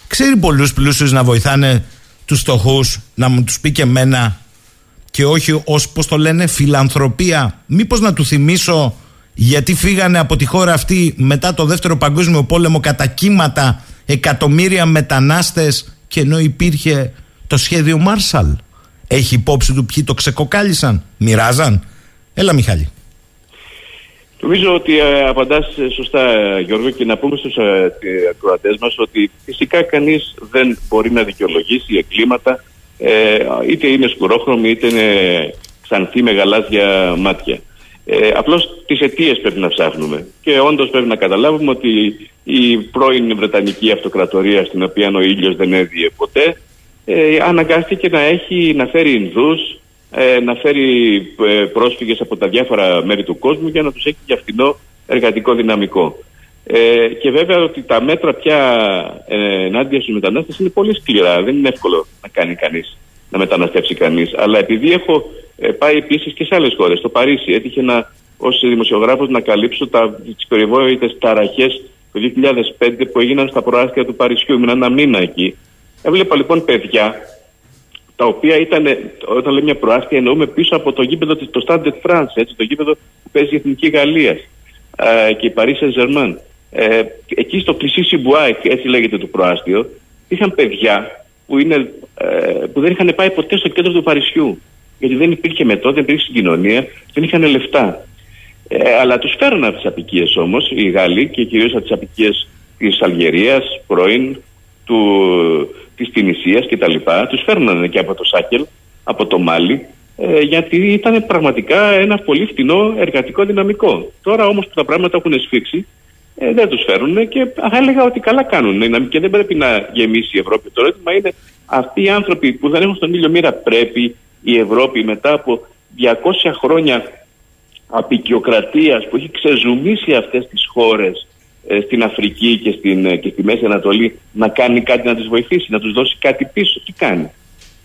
Ξέρει πολλούς πλούσιους να βοηθάνε τους φτωχούς, να μου τους πει και εμένα και όχι ως, πώς το λένε, φιλανθρωπία. Μήπως να του θυμίσω γιατί φύγανε από τη χώρα αυτή μετά το δεύτερο παγκόσμιο πόλεμο κατά κύματα εκατομμύρια μετανάστες και ενώ υπήρχε το σχέδιο Μάρσαλ. Έχει υπόψη του ποιοι το ξεκοκάλισαν, μοιράζαν; Έλα Μιχάλη. Νομίζω ότι ε, απαντάς ε, σωστά ε, Γιώργο και να πούμε στους ε, ε, ακροατές μας ότι φυσικά κανείς δεν μπορεί να δικαιολογήσει εγκλήματα ε, είτε είναι σκουρόχρωμη είτε είναι ξανθή με γαλάζια μάτια. Ε, απλώς τις αιτίες πρέπει να ψάχνουμε και όντως πρέπει να καταλάβουμε ότι η πρώην Βρετανική Αυτοκρατορία στην οποία ο ήλιος δεν έδιε ποτέ ε, αναγκάστηκε να, έχει, να φέρει Ινδούς, ε, να φέρει ε, πρόσφυγες από τα διάφορα μέρη του κόσμου για να τους έχει για φθηνό εργατικό δυναμικό. Ε, και βέβαια ότι τα μέτρα πια ε, ενάντια στους μετανάστες είναι πολύ σκληρά. Δεν είναι εύκολο να κάνει κανείς, να μεταναστεύσει κανείς. Αλλά επειδή έχω ε, πάει επίσης και σε άλλες χώρες, στο Παρίσι, έτυχε να, ως δημοσιογράφος να καλύψω τα, τις περιβόητες ταραχές το 2005 που έγιναν στα προάστια του Παρισιού. Ήμουν ένα μήνα εκεί. Έβλεπα λοιπόν παιδιά τα οποία ήταν, όταν λέμε μια προάστια, εννοούμε πίσω από το γήπεδο της- το Stade de France, έτσι, το γήπεδο που παίζει η Εθνική Γαλλίας ε, και η Paris Saint-Germain. Ε, εκεί στο Clichy-sous-Bois, έτσι λέγεται το προάστιο, είχαν παιδιά που, είναι, ε, που δεν είχαν πάει ποτέ στο κέντρο του Παρισιού. Γιατί δεν υπήρχε μετρό, δεν υπήρχε συγκοινωνία, δεν είχαν λεφτά. Ε, αλλά τους φέρνουν από τις αποικίες όμως οι Γάλλοι και κυρίως από τις αποικίες της Αλγερίας, πρώην, του, της Τινησίας και τα λοιπά. Τους φέρνανε και από το Σάκελ, από το Μάλι, ε, γιατί ήταν πραγματικά ένα πολύ φτηνό εργατικό δυναμικό. Τώρα όμως που τα πράγματα έχουν σφίξει, ε, δεν τους φέρνουν και θα έλεγα ότι καλά κάνουν ε, και δεν πρέπει να γεμίσει η Ευρώπη. Το ερώτημα είναι αυτοί οι άνθρωποι που δεν έχουν στον ήλιο μοίρα πρέπει η Ευρώπη μετά από 200 χρόνια απεικιοκρατίας που έχει ξεζουμίσει αυτές τις χώρες ε, στην Αφρική και, στην, ε, και στη Μέση Ανατολή να κάνει κάτι να τις βοηθήσει, να τους δώσει κάτι πίσω. Τι κάνει.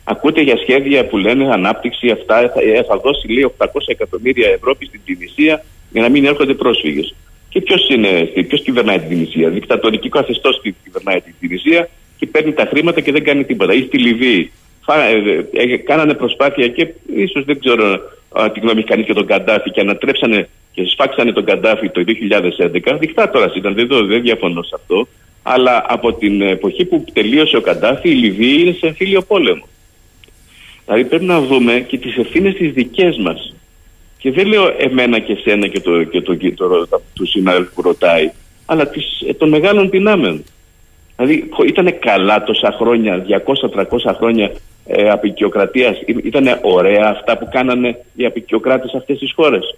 Ακούτε για σχέδια που λένε ανάπτυξη αυτά, θα, ε, θα δώσει λέει 800 εκατομμύρια ευρώ στην Τινησία για να μην έρχονται πρόσφυγες. Και ποιος είναι, ποιος κυβερνάει την Τινησία. Δικτατορική καθεστώς κυβερνάει την Τινησία και παίρνει τα χρήματα και δεν κάνει τίποτα. Ή στη Λιβύη. Φά, ε, ε, ε, κάνανε προσπάθεια και ίσως δεν ξέρω α, τι γνώμη έχει κανείς για τον Καντάφη και ανατρέψανε και σφάξανε τον Καντάφη το 2011. Δικτάτορα ήταν, δεν, το- δεν διαφωνώ σε αυτό. Αλλά από την εποχή που τελείωσε ο Καντάφη, η Λιβύη είναι σε εμφύλιο πόλεμο. Δηλαδή πρέπει να δούμε και τις ευθύνες τις δικές μας. Και δεν λέω εμένα και σένα και το, και το, και το, το, του συνάδελφου που ρωτάει, αλλά τις, ε, των μεγάλων δυνάμεων. Δηλαδή ήταν καλά τόσα χρόνια, 200-300 χρόνια ε, απεικιοκρατίας. Ήταν ωραία αυτά που κάνανε οι απεικιοκράτες σε αυτές τις χώρες;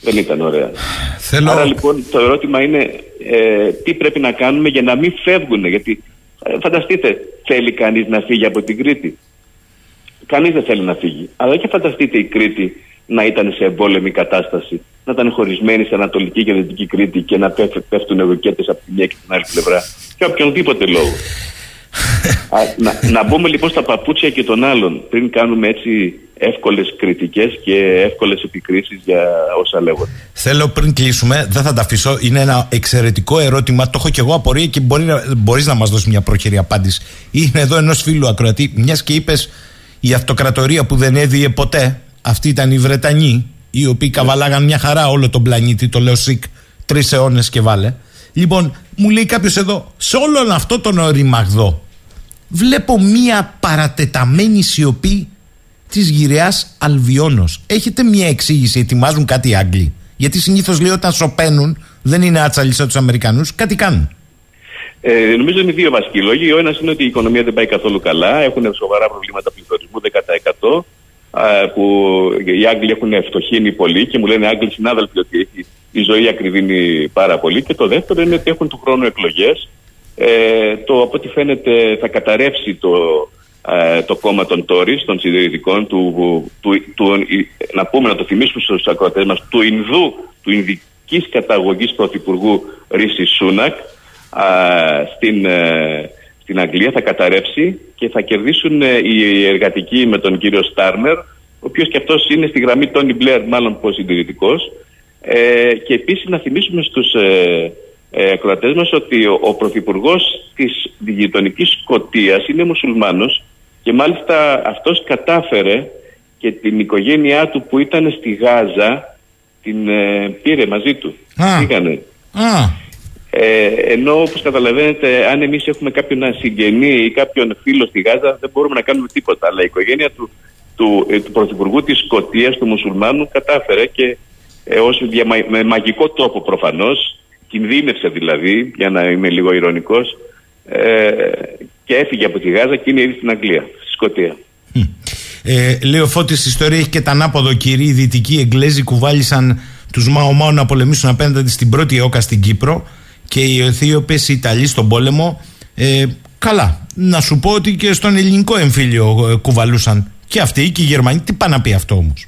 Δεν ήταν ωραία. Θέλω... Άρα λοιπόν το ερώτημα είναι ε, τι πρέπει να κάνουμε για να μην φεύγουν. Γιατί ε, φανταστείτε, θέλει κανείς να φύγει από την Κρήτη. Κανείς δεν θέλει να φύγει. Αλλά και φανταστείτε η Κρήτη να ήταν σε εμπόλεμη κατάσταση. Να ήταν χωρισμένη σε Ανατολική και Δυτική Κρήτη και να πέφ- πέφτουν ρουκέτες από τη μία και την άλλη πλευρά. Για οποιονδήποτε λόγο. Α, να, να μπούμε λοιπόν στα παπούτσια και των άλλων πριν κάνουμε έτσι εύκολες κριτικές και εύκολες επικρίσεις για όσα λέγονται. Θέλω πριν κλείσουμε, δεν θα τα αφήσω. Είναι ένα εξαιρετικό ερώτημα. Το έχω και εγώ απορία και μπορεί να, μπορείς να μας δώσεις μια πρόχειρη απάντηση. Είναι εδώ ενός φίλου ακροατή, μιας και είπες η αυτοκρατορία που δεν έδιε ποτέ. Αυτή ήταν οι Βρετανοί, οι οποίοι καβαλάγαν μια χαρά όλο τον πλανήτη, το λέω σικ, τρεις αιώνες και βάλε. Λοιπόν, μου λέει κάποιος εδώ, σε όλον αυτό τον οριμαγδό, βλέπω μια παρατεταμένη σιωπή της γυραιά Αλβιώνος. Έχετε μια εξήγηση, ετοιμάζουν κάτι οι Άγγλοι. Γιατί συνήθως λέει όταν σωπαίνουν, δεν είναι άτσαλοι σαν τους Αμερικανούς, κάτι κάνουν. Ε, νομίζω είναι δύο βασικοί λόγοι. Ο ένας είναι ότι η οικονομία δεν πάει καθόλου καλά. Έχουν σοβαρά προβλήματα πληθωρισμού 10%. Α, που οι Άγγλοι έχουν φτωχύνει πολύ και μου λένε Άγγλοι συνάδελφοι ότι έχει, η ζωή ακριβίνει πάρα πολύ. Και το δεύτερο είναι ότι έχουν του χρόνου εκλογές. Ε, το από ό,τι φαίνεται θα καταρρεύσει το, ε, το κόμμα των Τόρις, των συντηρητικών, του, του, του, να πούμε, να το θυμίσουμε στους ακροατές μας, του Ινδού, του Ινδικής καταγωγής πρωθυπουργού Ρίση Σούνακ, α, στην, ε, στην Αγγλία θα καταρρεύσει και θα κερδίσουν ε, οι εργατικοί με τον κύριο Στάρμερ, ο οποίος και αυτός είναι στη γραμμή Τόνι Μπλερ, μάλλον πως συντηρητικός. Ε, και επίσης να θυμίσουμε στους ε, ε, ακροατές μας ότι ο, ο πρωθυπουργός της γειτονικής Σκοτίας είναι μουσουλμάνος και μάλιστα αυτός κατάφερε και την οικογένειά του που ήταν στη Γάζα την ε, πήρε μαζί του. Α. Πήγανε. Α, Ε, ενώ όπως καταλαβαίνετε αν εμείς έχουμε κάποιον συγγενή ή κάποιον φίλο στη Γάζα δεν μπορούμε να κάνουμε τίποτα αλλά η οικογένεια του, του, ε, του πρωθυπουργού της Σκοτίας, του μουσουλμάνου κατάφερε και ε, ως διαμα- με μαγικό τρόπο προφανώς, κινδύνευσε δηλαδή, για να είμαι λίγο ηρωνικός, ε, και έφυγε από τη Γάζα και είναι ήδη στην Αγγλία, στη Σκωτία. Ε, λέει ο Φώτης η ιστορία έχει και τα ανάποδο κύριοι. Οι δυτικοί Εγγλέζοι κουβάλισαν τους Μαομάου να πολεμήσουν απέναντι στην πρώτη ΕΟΚΑ στην Κύπρο και οι Αιθίωπες οι Ιταλοί στον πόλεμο. Ε, καλά. Να σου πω ότι και στον ελληνικό εμφύλιο ε, κουβαλούσαν και αυτοί και οι Γερμανοί. Τι πάνε να πει αυτό όμως;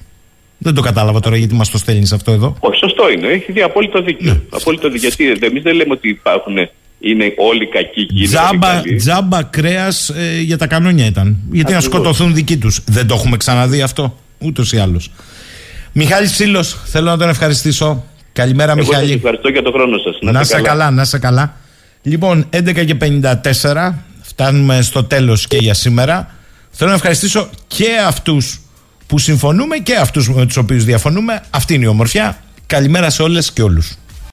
Δεν το κατάλαβα τώρα γιατί μας το στέλνεις αυτό εδώ. Όχι, σωστό είναι. Έχει δει απόλυτο δίκιο. Ναι. Απόλυτο δίκιο. Γιατί εμείς δεν λέμε ότι υπάρχουν, είναι όλοι κακοί και είναι όλοι Τζάμπα, καλοί. τζάμπα κρέας για τα κανόνια ήταν. Γιατί να Ακριβώς. σκοτωθούν δικοί τους. Δεν το έχουμε ξαναδεί αυτό. Ούτως ή άλλως. Μιχάλης Ψήλος, θέλω να τον ευχαριστήσω. Καλημέρα, Εγώ σας Μιχάλη. ευχαριστώ για τον χρόνο σας. Να σε καλά, να σε καλά. Λοιπόν, 11 και 54, φτάνουμε στο τέλος και για σήμερα. Θέλω να ευχαριστήσω και αυτούς που συμφωνούμε και αυτούς με τους οποίους διαφωνούμε. Αυτή είναι η ομορφιά. Καλημέρα σε όλες και όλους.